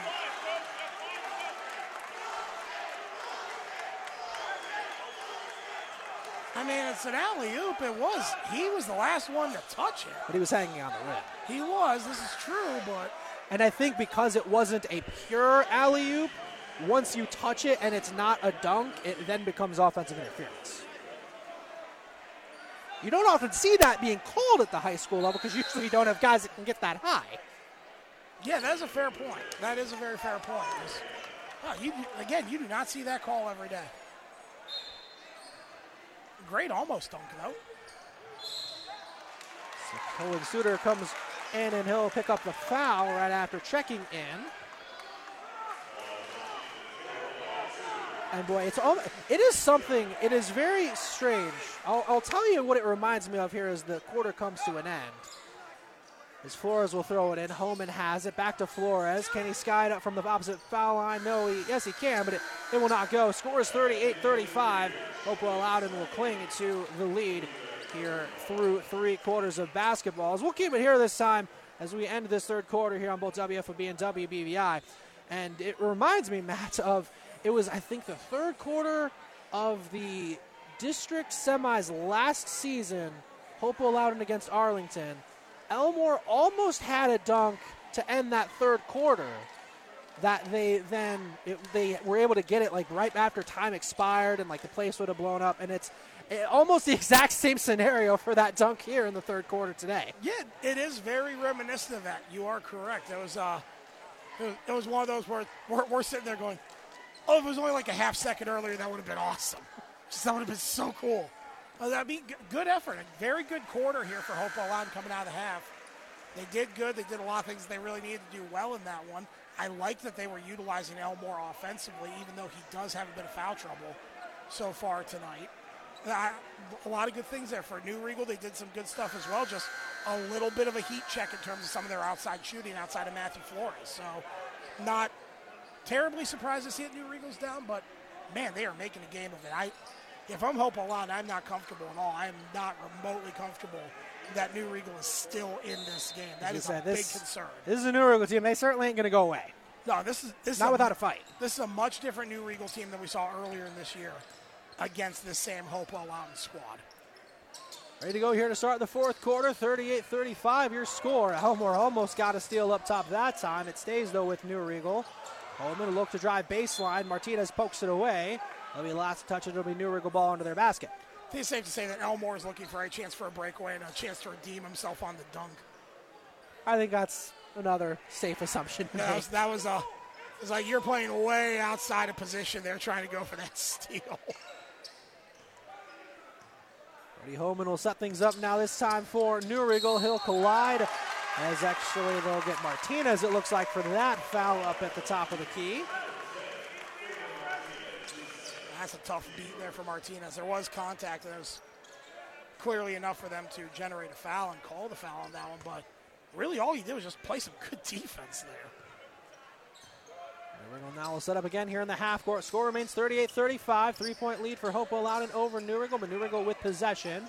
I mean, it's an alley oop. It was. He was the last one to touch it. But he was hanging on the rim. He was. This is true, but. And I think because it wasn't a pure alley oop, once you touch it and it's not a dunk, it then becomes offensive interference. You don't often see that being called at the high school level because usually you don't have guys that can get that high. Yeah, that's a fair point. That is a very fair point. Oh, you, again, you do not see that call every day. Great almost dunk, though. So Colin Suter comes in and he'll pick up the foul right after checking in. And boy, it's all, it is something. It is very strange. I'll, I'll tell you what it reminds me of here as the quarter comes to an end. As Flores will throw it in, Holman has it back to Flores. Can he sky it up from the opposite foul line? No, he yes he can, but it, it will not go. Scores 38-35. Hopewell Loudon will cling to the lead here through three quarters of basketball. As we'll keep it here this time as we end this third quarter here on both WFOB and WBVI. And it reminds me, Matt, of it was, I think, the third quarter of the district semis last season, Hopewell Loudon against Arlington. Elmore almost had a dunk to end that third quarter that they then it, they were able to get it like right after time expired and like the place would have blown up and it's it, almost the [laughs] exact same scenario for that dunk here in the third quarter today. Yeah, it is very reminiscent of that. You are correct. It was uh, it was, it was one of those where we're, we're sitting there going, oh, if it was only like a half second earlier, that would have been awesome. [laughs] Just that would have been so cool. Uh, that'd be good effort. A very good quarter here for Hopewell Loudon coming out of the half. They did good. They did a lot of things they really needed to do well in that one. I like that they were utilizing Elmore offensively, even though he does have a bit of foul trouble so far tonight. A lot of good things there for New Riegel. They did some good stuff as well. Just a little bit of a heat check in terms of some of their outside shooting outside of Matthew Flores. So, not terribly surprised to see it. New Riegel's down, but man, they are making a game of it. I, if I'm Hopewell Loudon, I'm not comfortable at all. I am not remotely comfortable that New Riegel is still in this game. That is said, a this, big concern. This is a New Riegel team. They certainly ain't going to go away. No, this is this not is without a fight. This is a much different New Riegel team than we saw earlier in this year against this Sam Hopewell Loudon squad. Ready to go here to start the fourth quarter. 38-35 your score. Elmore almost got a steal up top that time. It stays though with New Riegel. Holman look to drive baseline. Martinez pokes it away. That'll be last touch. It'll be New Riegel ball under their basket. I think it's safe to say that Elmore is looking for a chance for a breakaway and a chance to redeem himself on the dunk. I think that's another safe assumption. That was, that was a. It's like you're playing way outside of position. They're trying to go for that [laughs] steal. Brady Holman will set things up now. This time for New Riegel. He'll collide. As actually they'll get Martinez. It looks like for that foul up at the top of the key. That's a tough beat there for Martinez. There was contact, and it was clearly enough for them to generate a foul and call the foul on that one. But really, all he did was just play some good defense there. New Riegel now will set up again here in the half court. Score remains 38-35. Three-point lead for Hopewell Loudon over New Riegel, but New Riegel with possession.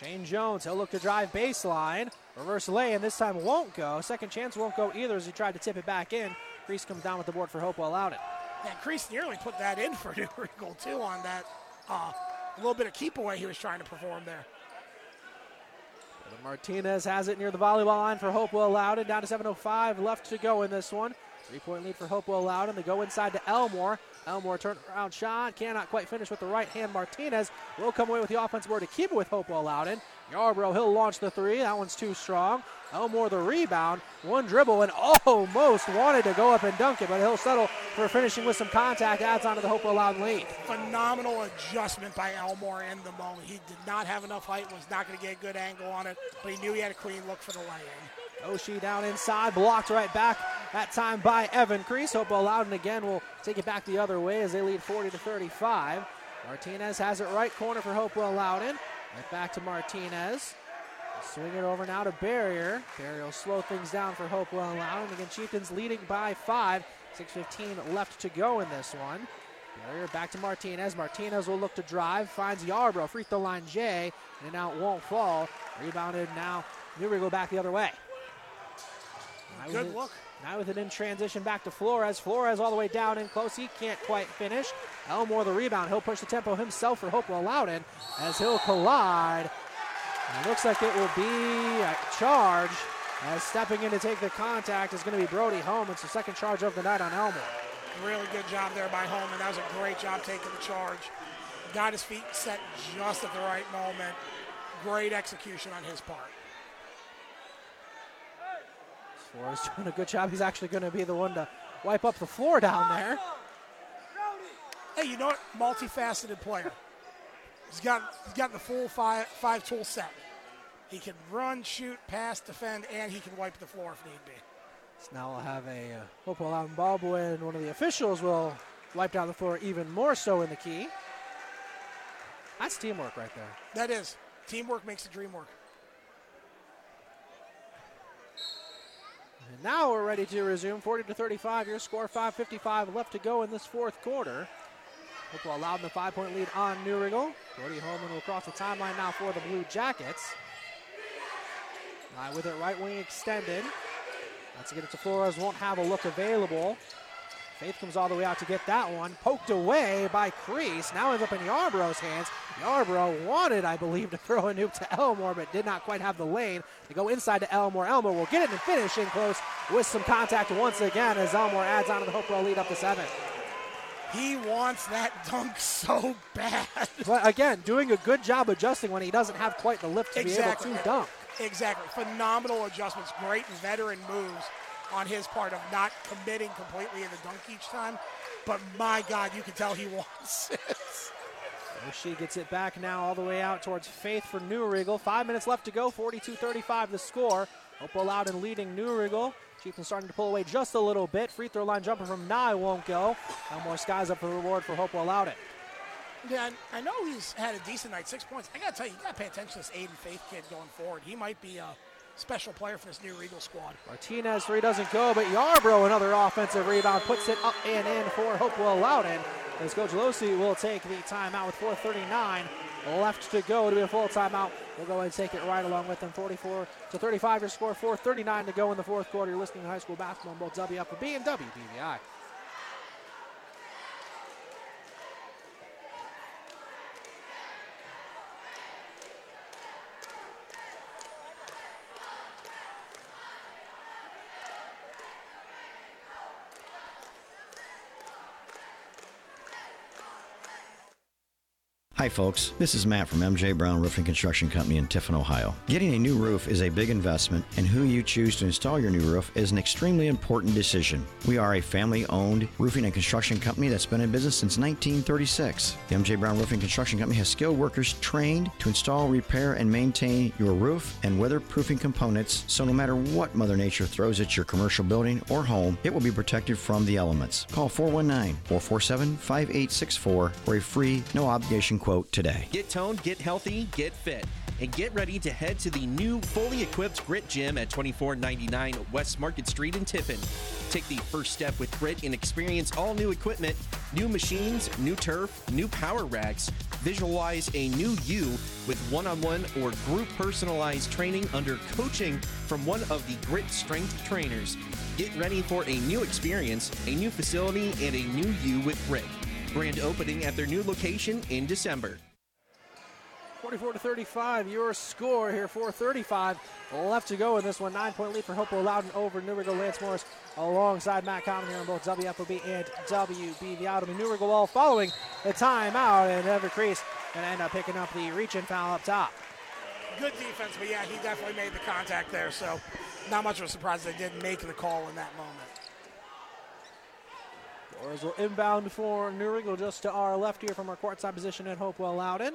Shane Jones, he'll look to drive baseline. Reverse lay, and this time won't go. Second chance won't go either as he tried to tip it back in. Crease comes down with the board for Hopewell Loudon. And Crease nearly put that in for [laughs] New Riegel, too, on that uh, little bit of keep away he was trying to perform there. Martinez has it near the volleyball line for Hopewell Loudon. Down to 7.05 left to go in this one. Three point lead for Hopewell Loudon. They go inside to Elmore. Elmore turn around shot. Cannot quite finish with the right hand. Martinez will come away with the offensive board to keep it with Hopewell Loudon. Yarbrough, he'll launch the three. That one's too strong. Elmore the rebound. One dribble and almost wanted to go up and dunk it, but he'll settle for finishing with some contact. Adds on to the Hopewell Loudon lead. Phenomenal adjustment by Elmore in the moment. He did not have enough height, was not going to get a good angle on it, but he knew he had a clean look for the lay-in. Oshie down inside, blocked right back. That time by Evan Crease. Hopewell Loudon again will take it back the other way as they lead 40 to 35. Martinez has it right corner for Hopewell Loudon. Right back to Martinez. Swing it over now to Barrier. Barrier will slow things down for Hope. Hopewell Loudon. Again, Chieftains leading by five. 6.15 left to go in this one. Barrier back to Martinez. Martinez will look to drive. Finds Yarbrough. Free throw line J. And now it won't fall. Rebounded now. New go back the other way. Now Good look. Now with it in transition back to Flores. Flores all the way down in close. He can't quite finish. Elmore the rebound. He'll push the tempo himself for Hopewell Loudon as he'll collide. It looks like it will be a charge. As stepping in to take the contact is going to be Brody Holman. It's the second charge of the night on Elmore. Really good job there by Holman. That was a great job taking the charge. Got his feet set just at the right moment. Great execution on his part. Flores [laughs] doing a good job. He's actually going to be the one to wipe up the floor down there. Hey, you know what? Multifaceted player. He's got he's got the full five five tool set. He can run, shoot, pass, defend, and he can wipe the floor if need be. So now we'll have a uh, Hopewell out ball boy, and one of the officials will wipe down the floor even more so in the key. That's teamwork right there. That is. Teamwork makes the dream work. And now we're ready to resume. 40 to 35. Your score 5:55 left to go in this fourth quarter. Hopewell allowed in the five-point lead on New Riegel. Brody Holman will cross the timeline now for the Blue Jackets. Line with it, right wing extended. Let's get it to Flores. Won't have a look available. Faith comes all the way out to get that one. Poked away by Crease. Now ends up in Yarbrough's hands. Yarbrough wanted, I believe, to throw a nuke to Elmore, but did not quite have the lane. They go inside to Elmore. Elmore will get it and finish in close with some contact once again as Elmore adds on to the Hopewell lead up to seven. He wants that dunk so bad. But again, doing a good job adjusting when he doesn't have quite the lift to exactly. be able to dunk. Exactly. Phenomenal adjustments. Great veteran moves on his part of not committing completely in the dunk each time. But my God, you can tell he wants [laughs] it. She gets it back now all the way out towards Faith for New Riegel. Five minutes left to go, 42-35 the score. Hopewell Loudon leading New Riegel. Chieftains starting to pull away just a little bit. Free throw line jumper from Nye won't go. Elmore skies up the reward for Hopewell Loudon. Yeah, I know he's had a decent night, six points. I got to tell you, you got to pay attention to this Aiden Faith kid going forward. He might be a special player for this New Riegel squad. Martinez three doesn't go, but Yarbrough another offensive rebound puts it up and in for Hopewell Loudon. As Coach Losi will take the timeout with 4:39 left to go to be a full timeout. We'll go ahead and take it right along with them. 44 to 35 your score. 4:39 to go in the fourth quarter. You're listening to high school basketball on both WFB and WBVI. Hi, folks. This is Matt from MJ Brown Roofing Construction Company in Tiffin, Ohio. Getting a new roof is a big investment, and who you choose to install your new roof is an extremely important decision. We are a family owned roofing and construction company that's been in business since 1936. The MJ Brown Roofing Construction Company has skilled workers trained to install, repair, and maintain your roof and weatherproofing components so no matter what Mother Nature throws at your commercial building or home, it will be protected from the elements. Call 419 447 5864 for a free, no obligation quote today. Get toned, get healthy, get fit, and get ready to head to the new fully equipped Grit Gym at 2499 West Market Street in Tiffin. Take the first step with Grit and experience all new equipment, new machines, new turf, new power racks. Visualize a new you with one on one or group personalized training under coaching from one of the Grit strength trainers. Get ready for a new experience, a new facility, and a new you with Grit. Grand opening at their new location in December. 44 to 35, your score here. 4:35 left to go in this one. Nine-point lead for Hopewell Loudon over New Riegel. Lance Morris alongside Matt Common here on both WFOB and WB. The Out New Riegel all following the timeout, and Evan Crease going to end up picking up the reach and foul up top. Good defense, but yeah, he definitely made the contact there. So, not much of a surprise they didn't make the call in that moment. Flores will inbound for New Riegel just to our left here from our courtside position at Hopewell Loudon.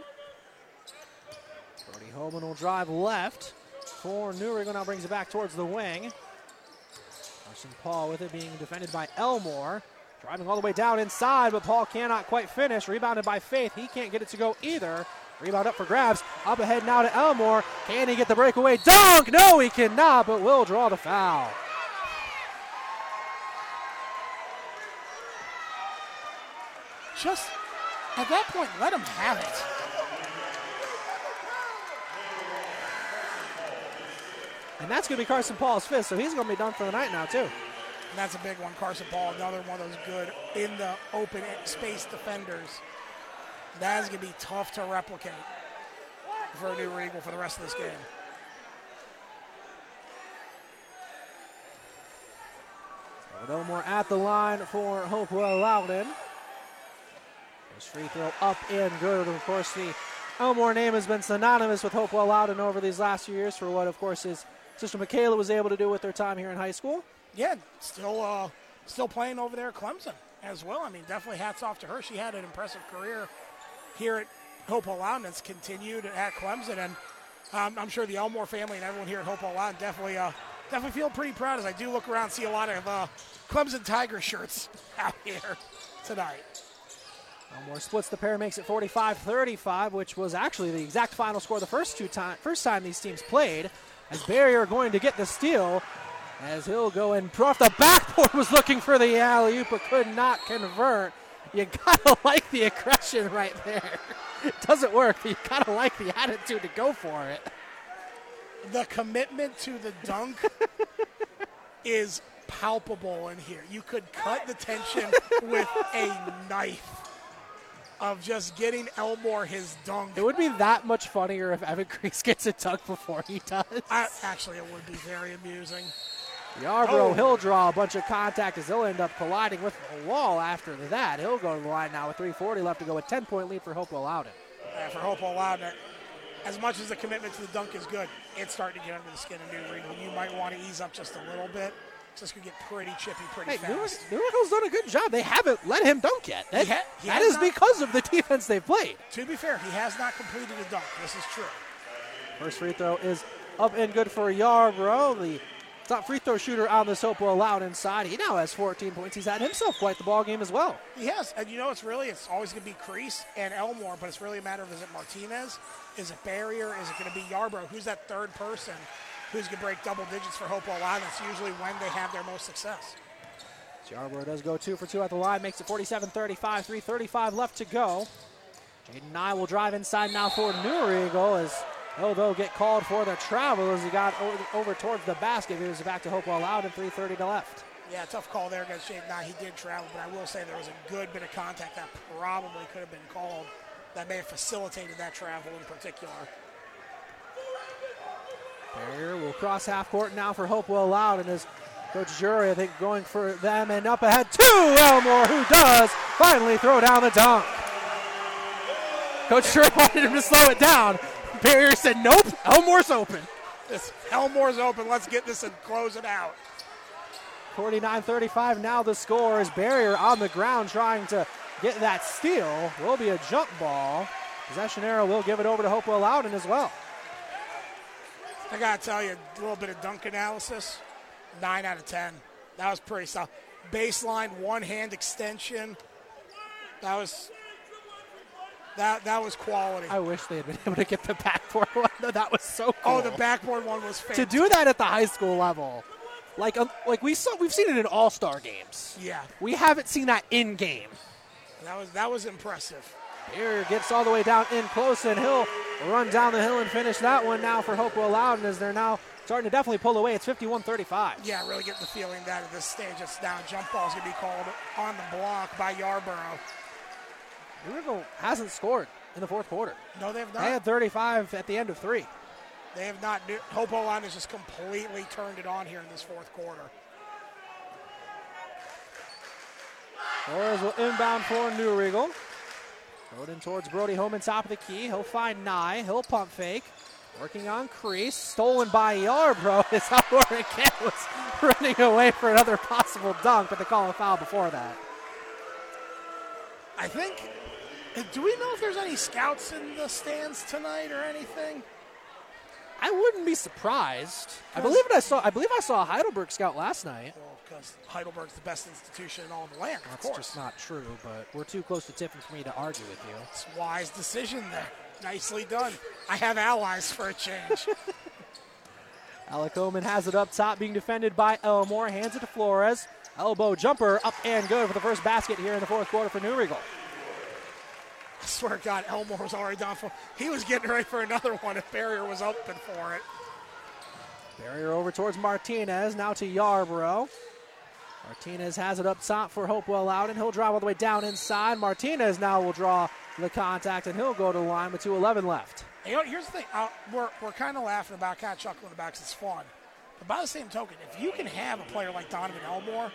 Brody Holman will drive left for New Riegel. Now brings it back towards the wing. Carson Paul with it being defended by Elmore. Driving all the way down inside, but Paul cannot quite finish. Rebounded by Faith. He can't get it to go either. Rebound up for grabs. Up ahead now to Elmore. Can he get the breakaway dunk? No, he cannot, but will draw the foul. Just at that point, let him have it. And that's going to be Carson Paul's fifth, so he's going to be done for the night now, too. And that's a big one. Carson Paul, another one of those good in the open space defenders. That is going to be tough to replicate for a New Riegel for the rest of this game. No more at the line for Hopewell Loudon. First free throw up and good. Of course, the Elmore name has been synonymous with Hopewell Loudon over these last few years for what, of course, his sister Michaela was able to do with their time here in high school. Yeah, still uh, still playing over there at Clemson. as well. I mean, definitely hats off to her. She had an impressive career here at Hopewell Loudon. It's continued at Clemson, and um, I'm sure the Elmore family and everyone here at Hopewell Loudon definitely, uh, definitely feel pretty proud as I do look around and see a lot of uh, Clemson Tiger [laughs] shirts out here tonight. Elmore splits the pair, makes it 45-35, which was actually the exact final score the first two time, first time these teams played. As Barrier going to get the steal, as he'll go and off the backboard [laughs] was looking for the alley oop, but could not convert. You gotta [laughs] like the aggression right there. It [laughs] doesn't work, but you gotta like the attitude to go for it. The commitment to the dunk is palpable in here. You could cut the tension with a knife of just getting Elmore his dunk. It would be that much funnier if Evan Crease gets a dunk before he does. I, actually, it would be very amusing. Yarbrough, Oh. he'll draw a bunch of contact as he'll end up colliding with the wall after that. He'll go to the line now with 340 left to go. A 10 point lead for Hopewell Loudon. Uh, for Hopewell Loudon, as much as the commitment to the dunk is good, it's starting to get under the skin of New Riegel. You might want to ease up just a little bit. This could get pretty chippy pretty Hey, fast. Riegel's done a good job. They haven't let him dunk yet. That, ha- that is not- because of the defense they've played. To be fair, he has not completed a dunk. This is true. First free throw is up and good for Yarbrough, the top free throw shooter on this Hopewell Loudon inside. He now has 14 points. He's had himself quite the ball game as well. He has, and you know, it's really it's always going to be Crease and Elmore, but it's really a matter of is it Martinez, is it Barrier, is it going to be Yarbrough? Who's that third person who's going to break double digits for Hopewell Loudon? That's usually when they have their most success. Yarbrough does go two for two at the line, makes it 47-35, 3.35 left to go. Jaden Nye will drive inside now for New Riegel as he'll though get called for the travel as he got over, over towards the basket. He was back to Hopewell Loudon, 3.30 to left. Yeah, tough call there against Shade. Now he did travel, but I will say there was a good bit of contact that probably could have been called that may have facilitated that travel in particular. Barrier will cross half court now for Hopewell and as Coach Jury, I think, going for them and up ahead to Elmore, who does finally throw down the dunk. Coach Jury [laughs] wanted him to slow it down. Barrier said, nope, Elmore's open. This Elmore's open. Let's get this and close it out. 49-35 now the score is Barrier on the ground trying to get that steal. Will be a jump ball. Possession arrow will give it over to Hopewell Loudon as well. I gotta tell you, a little bit of dunk analysis. Nine out of ten. That was pretty solid. Baseline, one hand extension. That was that that was quality. I wish they had been [laughs] able to get the backboard [laughs] one. That was so cool. Oh, the backboard one was to do that at the high school level, like um, like we saw, we've seen it in All Star games. Yeah, We haven't seen that in game. that was that was impressive. Here gets all the way down in close, and he'll run down the hill and finish that one now for Hopewell Loudon as they're now starting to definitely pull away. It's 51-35. Yeah, really getting the feeling that at this stage, it's now jump ball's gonna be called on the block by Yarbrough. Louisville hasn't scored in the fourth quarter. No, they have not. They had 35 at the end of three. They have not. Hopewell Line has just completely turned it on here in this fourth quarter. Flores will inbound for New Riegel. In towards Brody Holman, top of the key. He'll find Nye. He'll pump fake. Working on crease. Stolen by Yarbrough as Elmore again was running away for another possible dunk, but they call a foul before that. I think. Uh, do we know if there's any scouts in the stands tonight or anything? I wouldn't be surprised. I believe. I saw. I believe I saw a Heidelberg scout last night. Well, because Heidelberg's the best institution in all the land, of That's just not true, but we're too close to Tiffin for me to argue with you. It's a wise decision there. Nicely done. I have allies for a change. [laughs] Alec Holman has it up top, being defended by Elmore. Hands it to Flores. Elbow jumper up and good for the first basket here in the fourth quarter for New Riegel. I swear to God, Elmore was already down for. He was getting ready for another one if Barrier was open for it. Barrier over towards Martinez. Now to Yarbrough. Martinez has it up top for Hopewell Loudon. He'll drive all the way down inside. Martinez now will draw the contact, and he'll go to the line with 2.11 left. And, you know, here's the thing. Uh, we're we're kind of laughing about, kind of chuckling about 'cause it's fun. But by the same token, if you can have a player like Donovan Elmore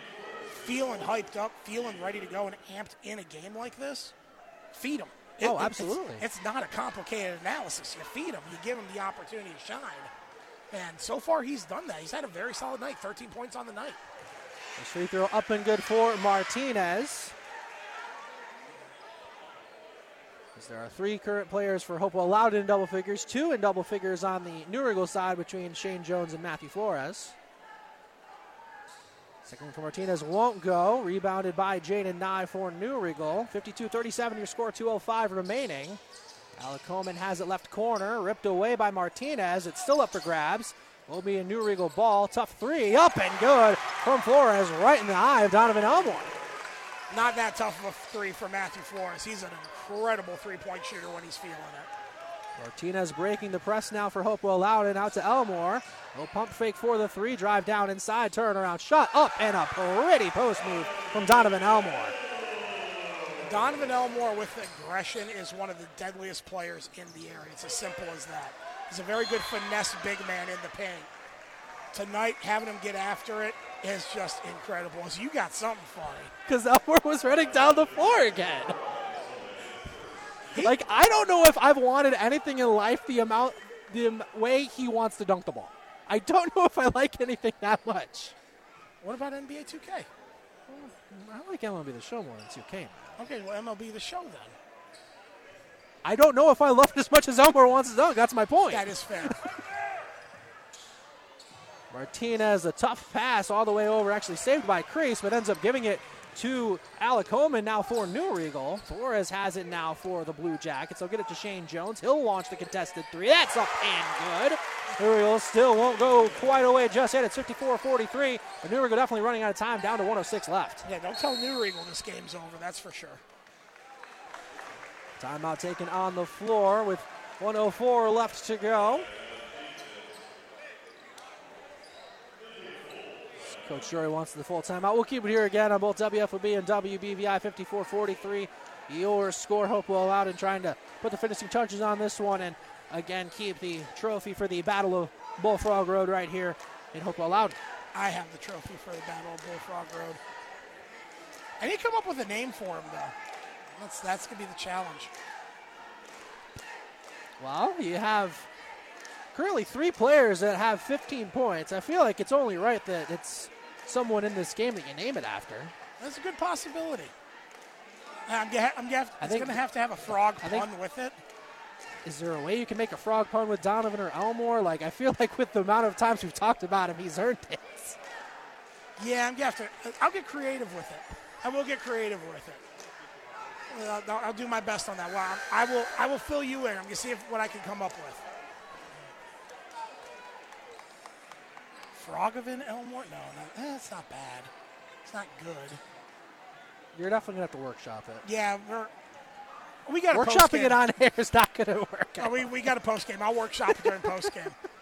feeling hyped up, feeling ready to go, and amped in a game like this, feed him. Oh, it's- absolutely. It's, not a complicated analysis. You feed him, you give him the opportunity to shine. And so far, he's done that. He's had a very solid night 13 points on the night. This free throw up and good for Martinez. As there are three current players for Hopewell allowed in double figures, two in double figures on the New Riegel side between Shane Jones and Matthew Flores. Second one for Martinez won't go. Rebounded by Jaden Nye for New Riegel. 52 37, your score 205 remaining. Alec Holman has it left corner, ripped away by Martinez. It's still up for grabs. Will be a New Riegel ball. Tough three, up and good from Flores, right in the eye of Donovan Elmore. Not that tough of a three for Matthew Flores. He's an incredible three point shooter when he's feeling it. Martinez breaking the press now for Hopewell Loudon out to Elmore. No pump fake for the three. Drive down inside. Turnaround shot up and a pretty post move from Donovan Elmore. Donovan Elmore with aggression is one of the deadliest players in the area. It's as simple as that. He's a very good finesse big man in the paint. Tonight, having him get after it is just incredible. So you got something funny. Because Elmore was running down the floor again. like I don't know if I've wanted anything in life the amount, the way he wants to dunk the ball. I don't know if I like anything that much. What about NBA 2K? I like MLB The Show more than 2K. Okay, well MLB The Show then. I don't know if I love it as much as Elmore wants to dunk. That's my point. That is fair. [laughs] Martinez, a tough pass all the way over, actually saved by Crease, but ends up giving it to Alec Holman now for New Riegel. Flores has it now for the Blue Jackets. They'll get it to Shane Jones. He'll launch the contested three. That's up and good. New Riegel still won't go quite away just yet. It's 54 43. But New Riegel definitely running out of time, down to 106 left. Yeah, don't tell New Riegel this game's over, that's for sure. Timeout taken on the floor with 104 left to go. Coach Jory wants the full timeout. We'll keep it here again on both WFOB and WBVI 54 43. Your score, Hopewell out and trying to put the finishing touches on this one and again keep the trophy for the Battle of Bullfrog Road right here in Hopewell Loud. I have the trophy for the Battle of Bullfrog Road. I need to come up with a name for him, though. That's, that's going to be the challenge. Well, you have currently three players that have 15 points. I feel like it's only right that it's someone in this game that you name it after. That's a good possibility. I'm, gonna, I'm gonna, it's going to have to have a frog I pun think- with it. Is there a way you can make a frog pun with Donovan or Elmore? Like, I feel like with the amount of times we've talked about him, he's earned it. Yeah, I'm gonna have to. I'll get creative with it. I will get creative with it. Uh, I'll, I'll do my best on that. Well, I will. I will fill you in. I'm gonna see if, what I can come up with. Frogovin Elmore? No, no, that's not bad. It's not good. You're definitely going to have to workshop it. Yeah, we're. We got Workshopping it on air is not going to work. Oh, we, we got a post game. I'll workshop it during post game. [laughs]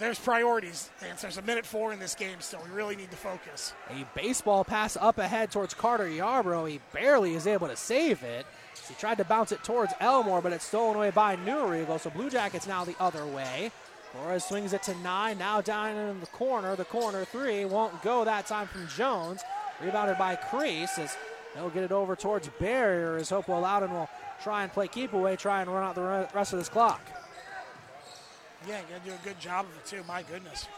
There's priorities, Lance. There's a minute four in this game still. We really need to focus. A baseball pass up ahead towards Carter Yarbrough. He barely is able to save it. He tried to bounce it towards Elmore, but it's stolen away by New Riegel. So Blue Jackets now the other way. Flores swings it to nine. Now down in the corner. The corner three won't go that time from Jones. Rebounded by Crease as they'll get it over towards Barrier as Hopewell Loudon will try and play keep away, try and run out the rest of this clock. Yeah, you do a good job of it, too. My goodness.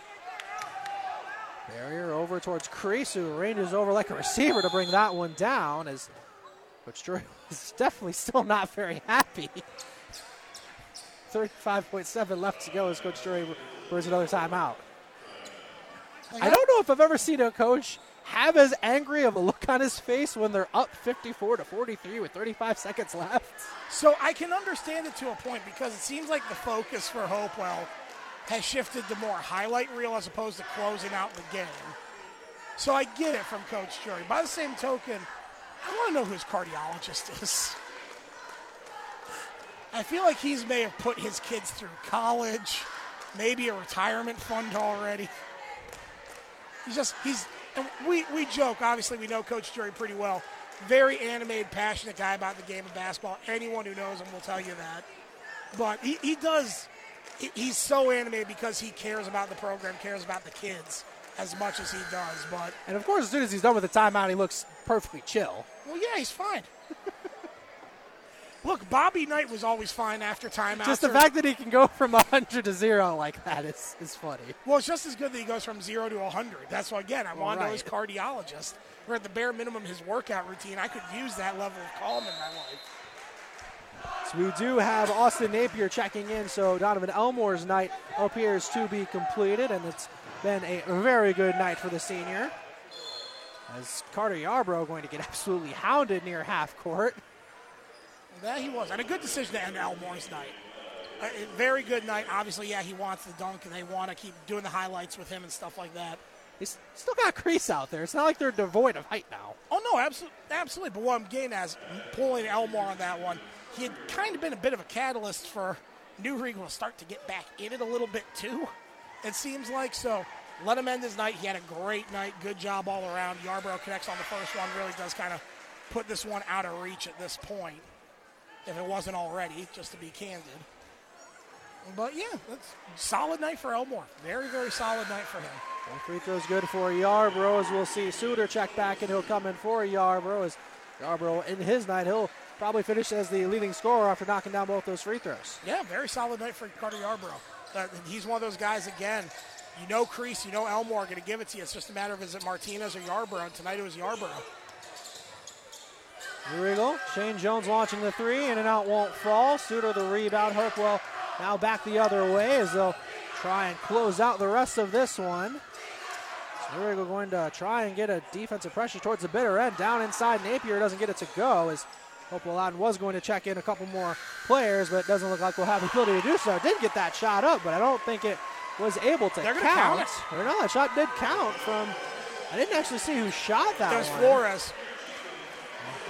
Barrier over towards Crease, who ranges over like a receiver to bring that one down. As Coach [laughs] Jory is definitely still not very happy. 35.7 left to go as Coach Jory brings another timeout. I don't know if I've ever seen a coach have as angry of a look on his face when they're up 54 to 43 with 35 seconds left. So I can understand it to a point because it seems like the focus for Hopewell has shifted to more highlight reel as opposed to closing out the game. So I get it from Coach Jury. By the same token, I want to know who his cardiologist [laughs] is. I feel like he's may have put his kids through college, maybe a retirement fund already. He's just he's and we we joke. Obviously, we know Coach Jerry pretty well. Very animated, passionate guy about the game of basketball. Anyone who knows him will tell you that. But he, he does. he- He's so animated because he cares about the program, cares about the kids as much as he does. But And of course, as soon as he's done with the timeout, he looks perfectly chill. well, yeah, he's fine. Look, Bobby Knight was always fine after timeout. Just the fact that he can go [laughs] from 100 to 0 like that is, is funny. Well, it's just as good that he goes from 0 to 100. That's why, again, I want to know his cardiologist, or at the bare minimum, his workout routine. I could use that level of calm in my life. So we do have Austin Napier checking in, so Donovan Elmore's night appears to be completed, and it's been a very good night for the senior. As Carter Yarbrough going to get [laughs] absolutely hounded near half court. That he was. And a good decision to end Elmore's night. A, very good night. Obviously, yeah, he wants the dunk, and they want to keep doing the highlights with him and stuff like that. He's still got crease out there. It's not like they're devoid of height now. Oh, no, absolutely. absolutely. But what I'm getting at is pulling Elmore on that one. He had kind of been a bit of a catalyst for New Riegel to start to get back in it a little bit, too. It seems like. So let him end his night. He had a great night. Good job all around. Yarbrough connects on the first one. Really does kind of put this one out of reach at this point, if it wasn't already, just to be candid. But yeah, that's solid night for Elmore. Very, very solid night for him. One free throw's good for Yarbrough, as we'll see Suter check back, and he'll come in for Yarbrough. As Yarbrough, in his night, he'll probably finish as the leading scorer after knocking down both those free throws. Yeah, very solid night for Carter Yarbrough. Uh, he's one of those guys, again, you know Crease, you know Elmore are going to give it to you. It's just a matter of is it Martinez or Yarbrough, and tonight it was Yarbrough. Riegel, Shane Jones launching the three, in and out won't fall. Suter the rebound. Hopewell now back the other way as they'll try and close out the rest of this one. So Riegel going to try and get a defensive pressure towards the bitter end. Down inside, Napier doesn't get it to go as Hopewell Loudon was going to check in a couple more players, but it doesn't look like we'll have the ability to do so. Did get that shot up, but I don't think it was able to They're count. count it. No, that shot did count from. I didn't actually see who shot that That was. Flores.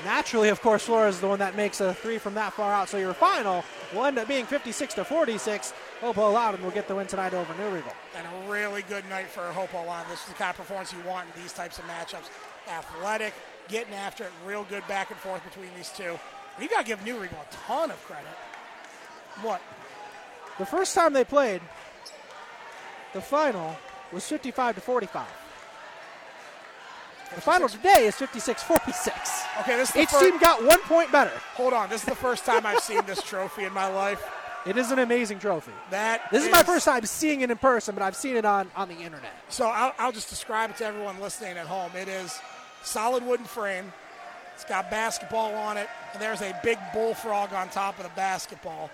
Naturally, of course, Flores is the one that makes a three from that far out. So your final will end up being 56 to 46. Hopewell Loudon will get the win tonight over New Riegel. And a really good night for Hopewell Loudon. This is the kind of performance you want in these types of matchups. Athletic, getting after it, real good back and forth between these two. And you got to give New Riegel a ton of credit. What? The first time they played, the final was 55 to 45. The final today is 56 46. Okay, this is Each team got one point better. Hold on, this is the first time I've seen this trophy in my life. It is an amazing trophy. That This is my first time seeing it in person, but I've seen it on, on the internet. So I'll, I'll just describe it to everyone listening at home. It is solid wooden frame. It's got basketball on it, and there's a big bullfrog on top of the basketball.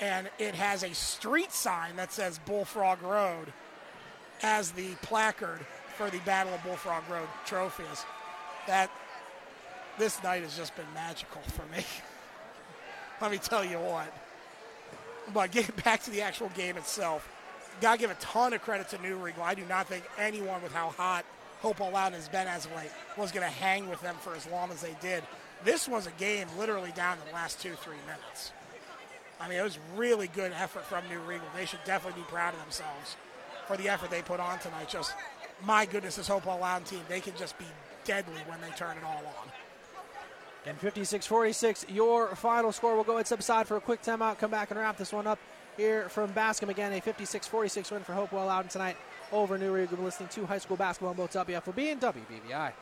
And it has a street sign that says Bullfrog Road as the placard for the Battle of Bullfrog Road trophies. That this night has just been magical for me. [laughs] Let me tell you what. But getting back to the actual game itself, got to give a ton of credit to New Riegel. I do not think anyone with how hot Hope Loudon has been as of late was to hang with them for as long as they did. This was a game literally down the last two, three minutes. I mean, it was really good effort from New Riegel. They should definitely be proud of themselves for the effort they put on tonight. Just, my goodness, this Hopewell Loudon team, they can just be deadly when they turn it all on. And 56 46, your final score. We'll go ahead and subside for a quick timeout, come back and wrap this one up here from Bascom. Again, a 56 46 win for Hopewell Loudon tonight over New Riegel. You're listening to high school basketball on both WFOB and WBVI.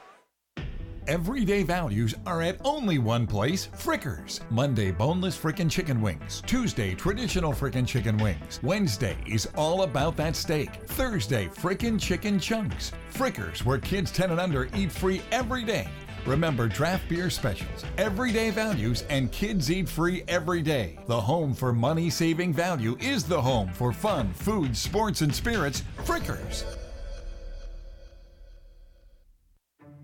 Everyday values are at only one place Frickers. Monday, boneless frickin' chicken wings. Tuesday, traditional frickin' chicken wings. Wednesday is all about that steak. Thursday, frickin' chicken chunks. Frickers, where kids 10 and under eat free every day. Remember draft beer specials, everyday values, and kids eat free every day. The home for money saving value is the home for fun, food, sports, and spirits. Frickers.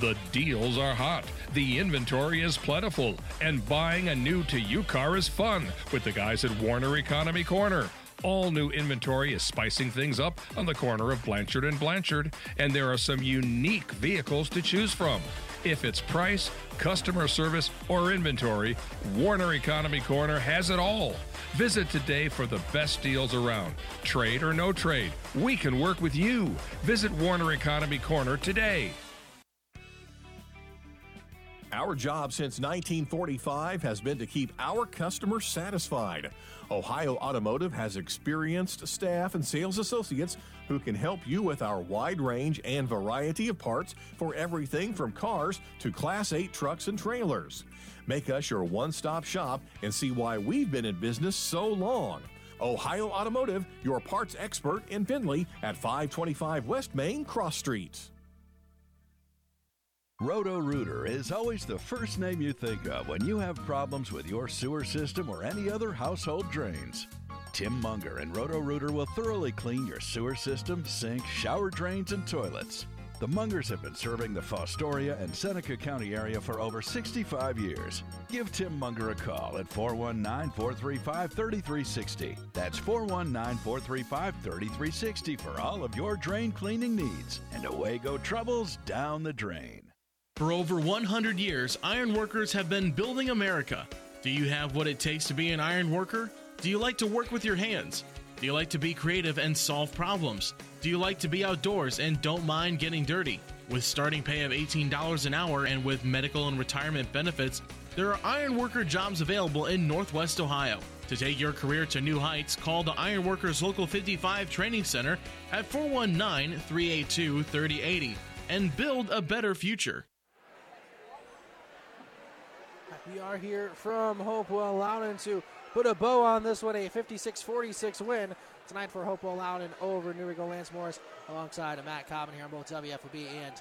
The deals are hot, the inventory is plentiful, and buying a new to you car is fun with the guys at Warner Economy Corner. All new inventory is spicing things up on the corner of Blanchard and Blanchard, and there are some unique vehicles to choose from. If it's price, customer service, or inventory, Warner Economy Corner has it all. Visit today for the best deals around. Trade or no trade, we can work with you. Visit Warner Economy Corner today. Our job since 1945 has been to keep our customers satisfied. Ohio Automotive has experienced staff and sales associates who can help you with our wide range and variety of parts for everything from cars to Class 8 trucks and trailers. Make us your one stop shop and see why we've been in business so long. Ohio Automotive, your parts expert in Findlay at 525 West Main Cross Street. Roto Rooter is always the first name you think of when you have problems with your sewer system or any other household drains. Tim Munger and Roto Rooter will thoroughly clean your sewer system, sink, shower drains, and toilets. The Mungers have been serving the Fostoria and Seneca County area for over 65 years. Give Tim Munger a call at 419 435 3360. That's 419 435 3360 for all of your drain cleaning needs. And away go troubles down the drain. For over 100 years, ironworkers have been building America. Do you have what it takes to be an iron worker? Do you like to work with your hands? Do you like to be creative and solve problems? Do you like to be outdoors and don't mind getting dirty? With starting pay of $18 an hour and with medical and retirement benefits, there are ironworker jobs available in Northwest Ohio. To take your career to new heights, call the Ironworkers Local 55 Training Center at 419 382 3080 and build a better future. We are here from Hopewell Loudon to put a bow on this one, a 56-46 win tonight for Hopewell Loudon over New Riegel Lance Morris alongside of Matt Cobbin here on both WFOB and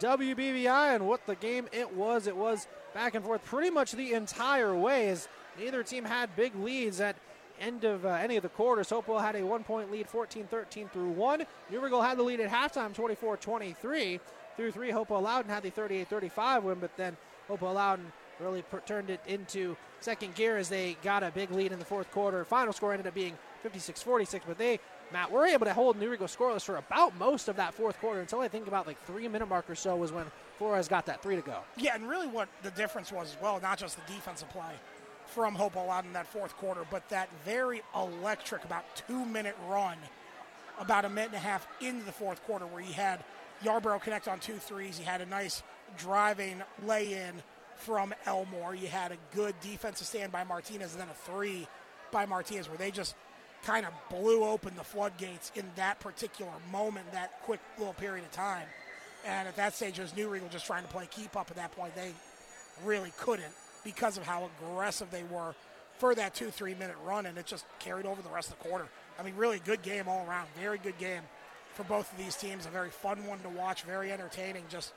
WBVI. And what the game it was, it was back and forth pretty much the entire way as neither team had big leads at end of uh, any of the quarters. Hopewell had a one-point lead, 14-13 through one. New Riegel had the lead at halftime, 24-23 through three. Hopewell Loudon had the 38-35 win, but then Hopewell Loudon really per- turned it into second gear as they got a big lead in the fourth quarter. Final score ended up being 56-46, but they, Matt, were able to hold New Riegel scoreless for about most of that fourth quarter until I think about like three minute mark or so was when Flores got that three to go. Yeah, and really what the difference was as well, not just the defensive play from Hope out in that fourth quarter, but that very electric, about two minute run, about a minute and a half into the fourth quarter, where he had Yarbrough connect on two threes. He had a nice driving lay in from Elmore. You had a good defensive stand by Martinez, and then a three by Martinez, where they just kind of blew open the floodgates in that particular moment, that quick little period of time. And at that stage, it was New Riegel just trying to play keep up. At that point, they really couldn't because of how aggressive they were for that two, three minute run, and it just carried over the rest of the quarter. I mean, really good game all around. Very good game for both of these teams. A very fun one to watch, very entertaining. Just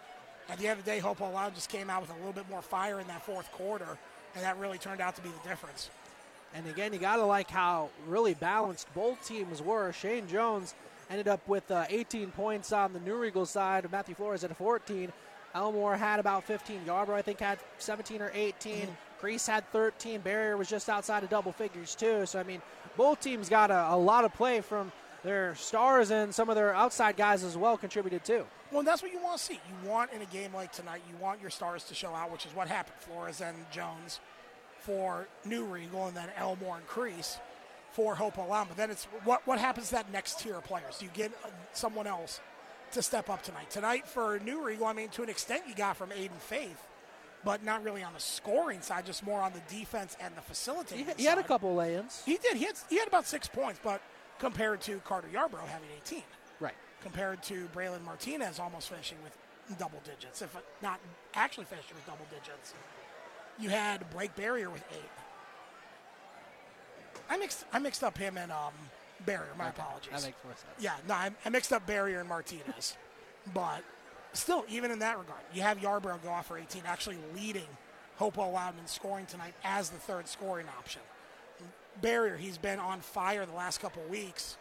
at the end of the day, Hopewell Loud just came out with a little bit more fire in that fourth quarter, and that really turned out to be the difference. And again, you got to like how really balanced both teams were. Shane Jones ended up with uh, 18 points on the New Riegel side. Matthew Flores at 14. Elmore had about 15. Yarbrough, I think, had 17 or 18. Mm-hmm. Crease had 13. Barrier was just outside of double figures, too. So, I mean, both teams got a, a lot of play from their stars and some of their outside guys as well contributed, too. Well, that's what you want to see. You want in a game like tonight, you want your stars to show out, which is what happened. Flores and Jones for New Riegel, and then Elmore and Crease for Hopewell Loud. But then it's what what happens to that next tier of players? Do you get uh, someone else to step up tonight? Tonight for New Riegel, I mean, to an extent, you got from Aiden Faith, but not really on the scoring side, just more on the defense and the facilitating. He, he had a couple lay-ins. He did. He had, he had about six points, but compared to Carter Yarbrough having 18. Right. Compared to Braylon Martinez almost finishing with double digits, if not actually finishing with double digits. You had Blake Barrier with eight. I mixed I mixed up him and um, Barrier. My Okay, apologies. that makes more sense. Yeah, no, I, I mixed up Barrier and Martinez, [laughs] but still, even in that regard, you have Yarbrough go off for 18, actually leading Hopewell Loudon in scoring tonight as the third scoring option. Barrier, he's been on fire the last couple weeks.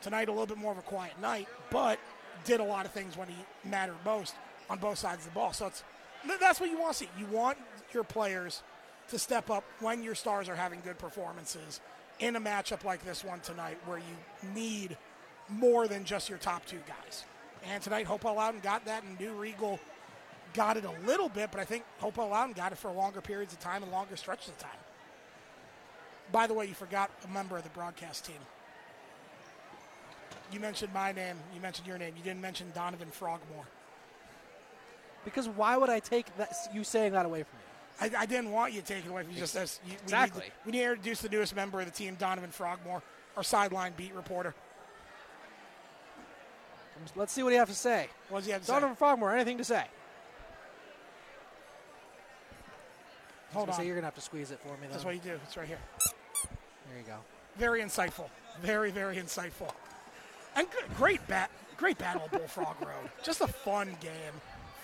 Tonight, a little bit more of a quiet night, but did a lot of things when he mattered most on both sides of the ball. So it's that's what you want to see. You want your players to step up when your stars are having good performances in a matchup like this one tonight, where you need more than just your top two guys. And tonight, Hopewell Loudon got that, and New Riegel got it a little bit, but I think Hopewell Loudon got it for longer periods of time and longer stretches of time. By the way, you forgot a member of the broadcast team. You mentioned my name. You mentioned your name. You didn't mention Donovan Frogmore. Because why would I take that, you saying that away from me? I, I didn't want you to take it away from you. Just as you, Exactly. We need, to, we need to introduce the newest member of the team, Donovan Frogmore, our sideline beat reporter. Let's see what he has to say. What does he have to Donovan Frogmore, anything to say? Hold I was gonna on. Say you're gonna have to squeeze it for me. Though. That's what you do. It's right here. There you go. Very insightful. Very, very insightful. And great bat, great battle at Bullfrog Road. Just a fun game,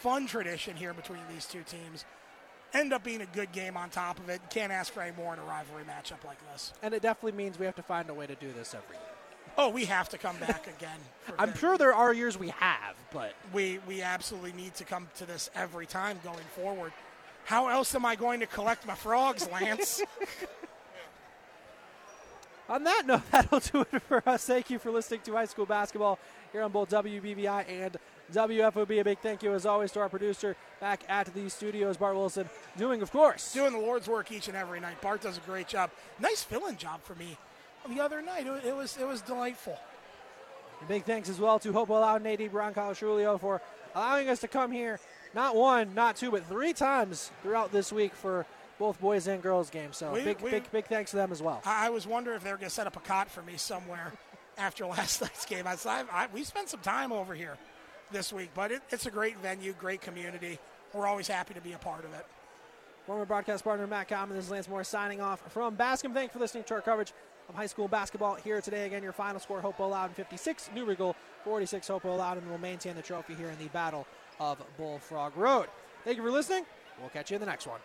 fun tradition here between these two teams. End up being a good game on top of it. Can't ask for any more in a rivalry matchup like this. And it definitely means we have to find a way to do this every year. Oh, we have to come back again. I'm good. sure there are years we have, but we we absolutely need to come to this every time going forward. How else am I going to collect my frogs, Lance? [laughs] On that [laughs] note, that'll do it for us. Thank you for listening to high school basketball here on both WBVI and WFOB. A big thank you, as always, to our producer back at the studios, Bart Wilson, doing, of course, doing the Lord's work each and every night. Bart does a great job. Nice fill-in job for me the other night. It, it was it was delightful. A big thanks as well to Hopewell Loudon AD Ron Colatrulio for allowing us to come here not one, not two, but three times throughout this week for both boys and girls games. So We- big, we- big, big thanks to them as well. I, I was wondering if they were going to set up a cot for me somewhere [laughs] after last night's game. I, I, I, we spent some time over here this week, but it, it's a great venue, great community. We're always happy to be a part of it. Former broadcast partner Matt Common, this is Lance Morris signing off from Bascom. Thanks for listening to our coverage of high school basketball here today. Again, your final score, Hopewell Loudon 56, New Riegel 46. Hopewell Loudon will maintain the trophy here in the Battle of Bullfrog Road. Thank you for listening. We'll catch you in the next one.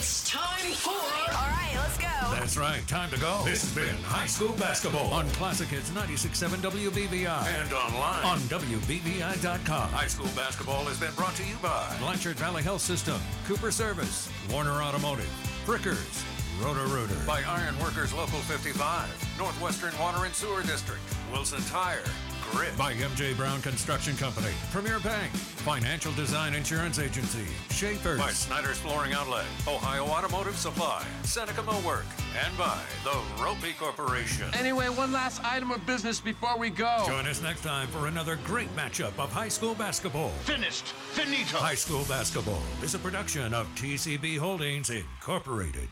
It's time for. All right, let's go. That's right, time to go. This has been High School Basketball on Classic Hits 96.7 WBVI and online on WBVI.com. High School Basketball has been brought to you by Blanchard Valley Health System, Cooper Service, Warner Automotive, Frickers, Roto Rooter, by Iron Workers Local 55, Northwestern Water and Sewer District, Wilson Tire, Grit, by MJ Brown Construction Company, Premier Bank, Financial Design Insurance Agency, Schaefer's, by Snyder's Flooring Outlet, Ohio Automotive Supply, Seneca Millwork, and by the Roppe Corporation. Anyway, one last item of business before we go. Join us next time for another great matchup of high school basketball. Finished. Finito. High School Basketball is a production of TCB Holdings Incorporated.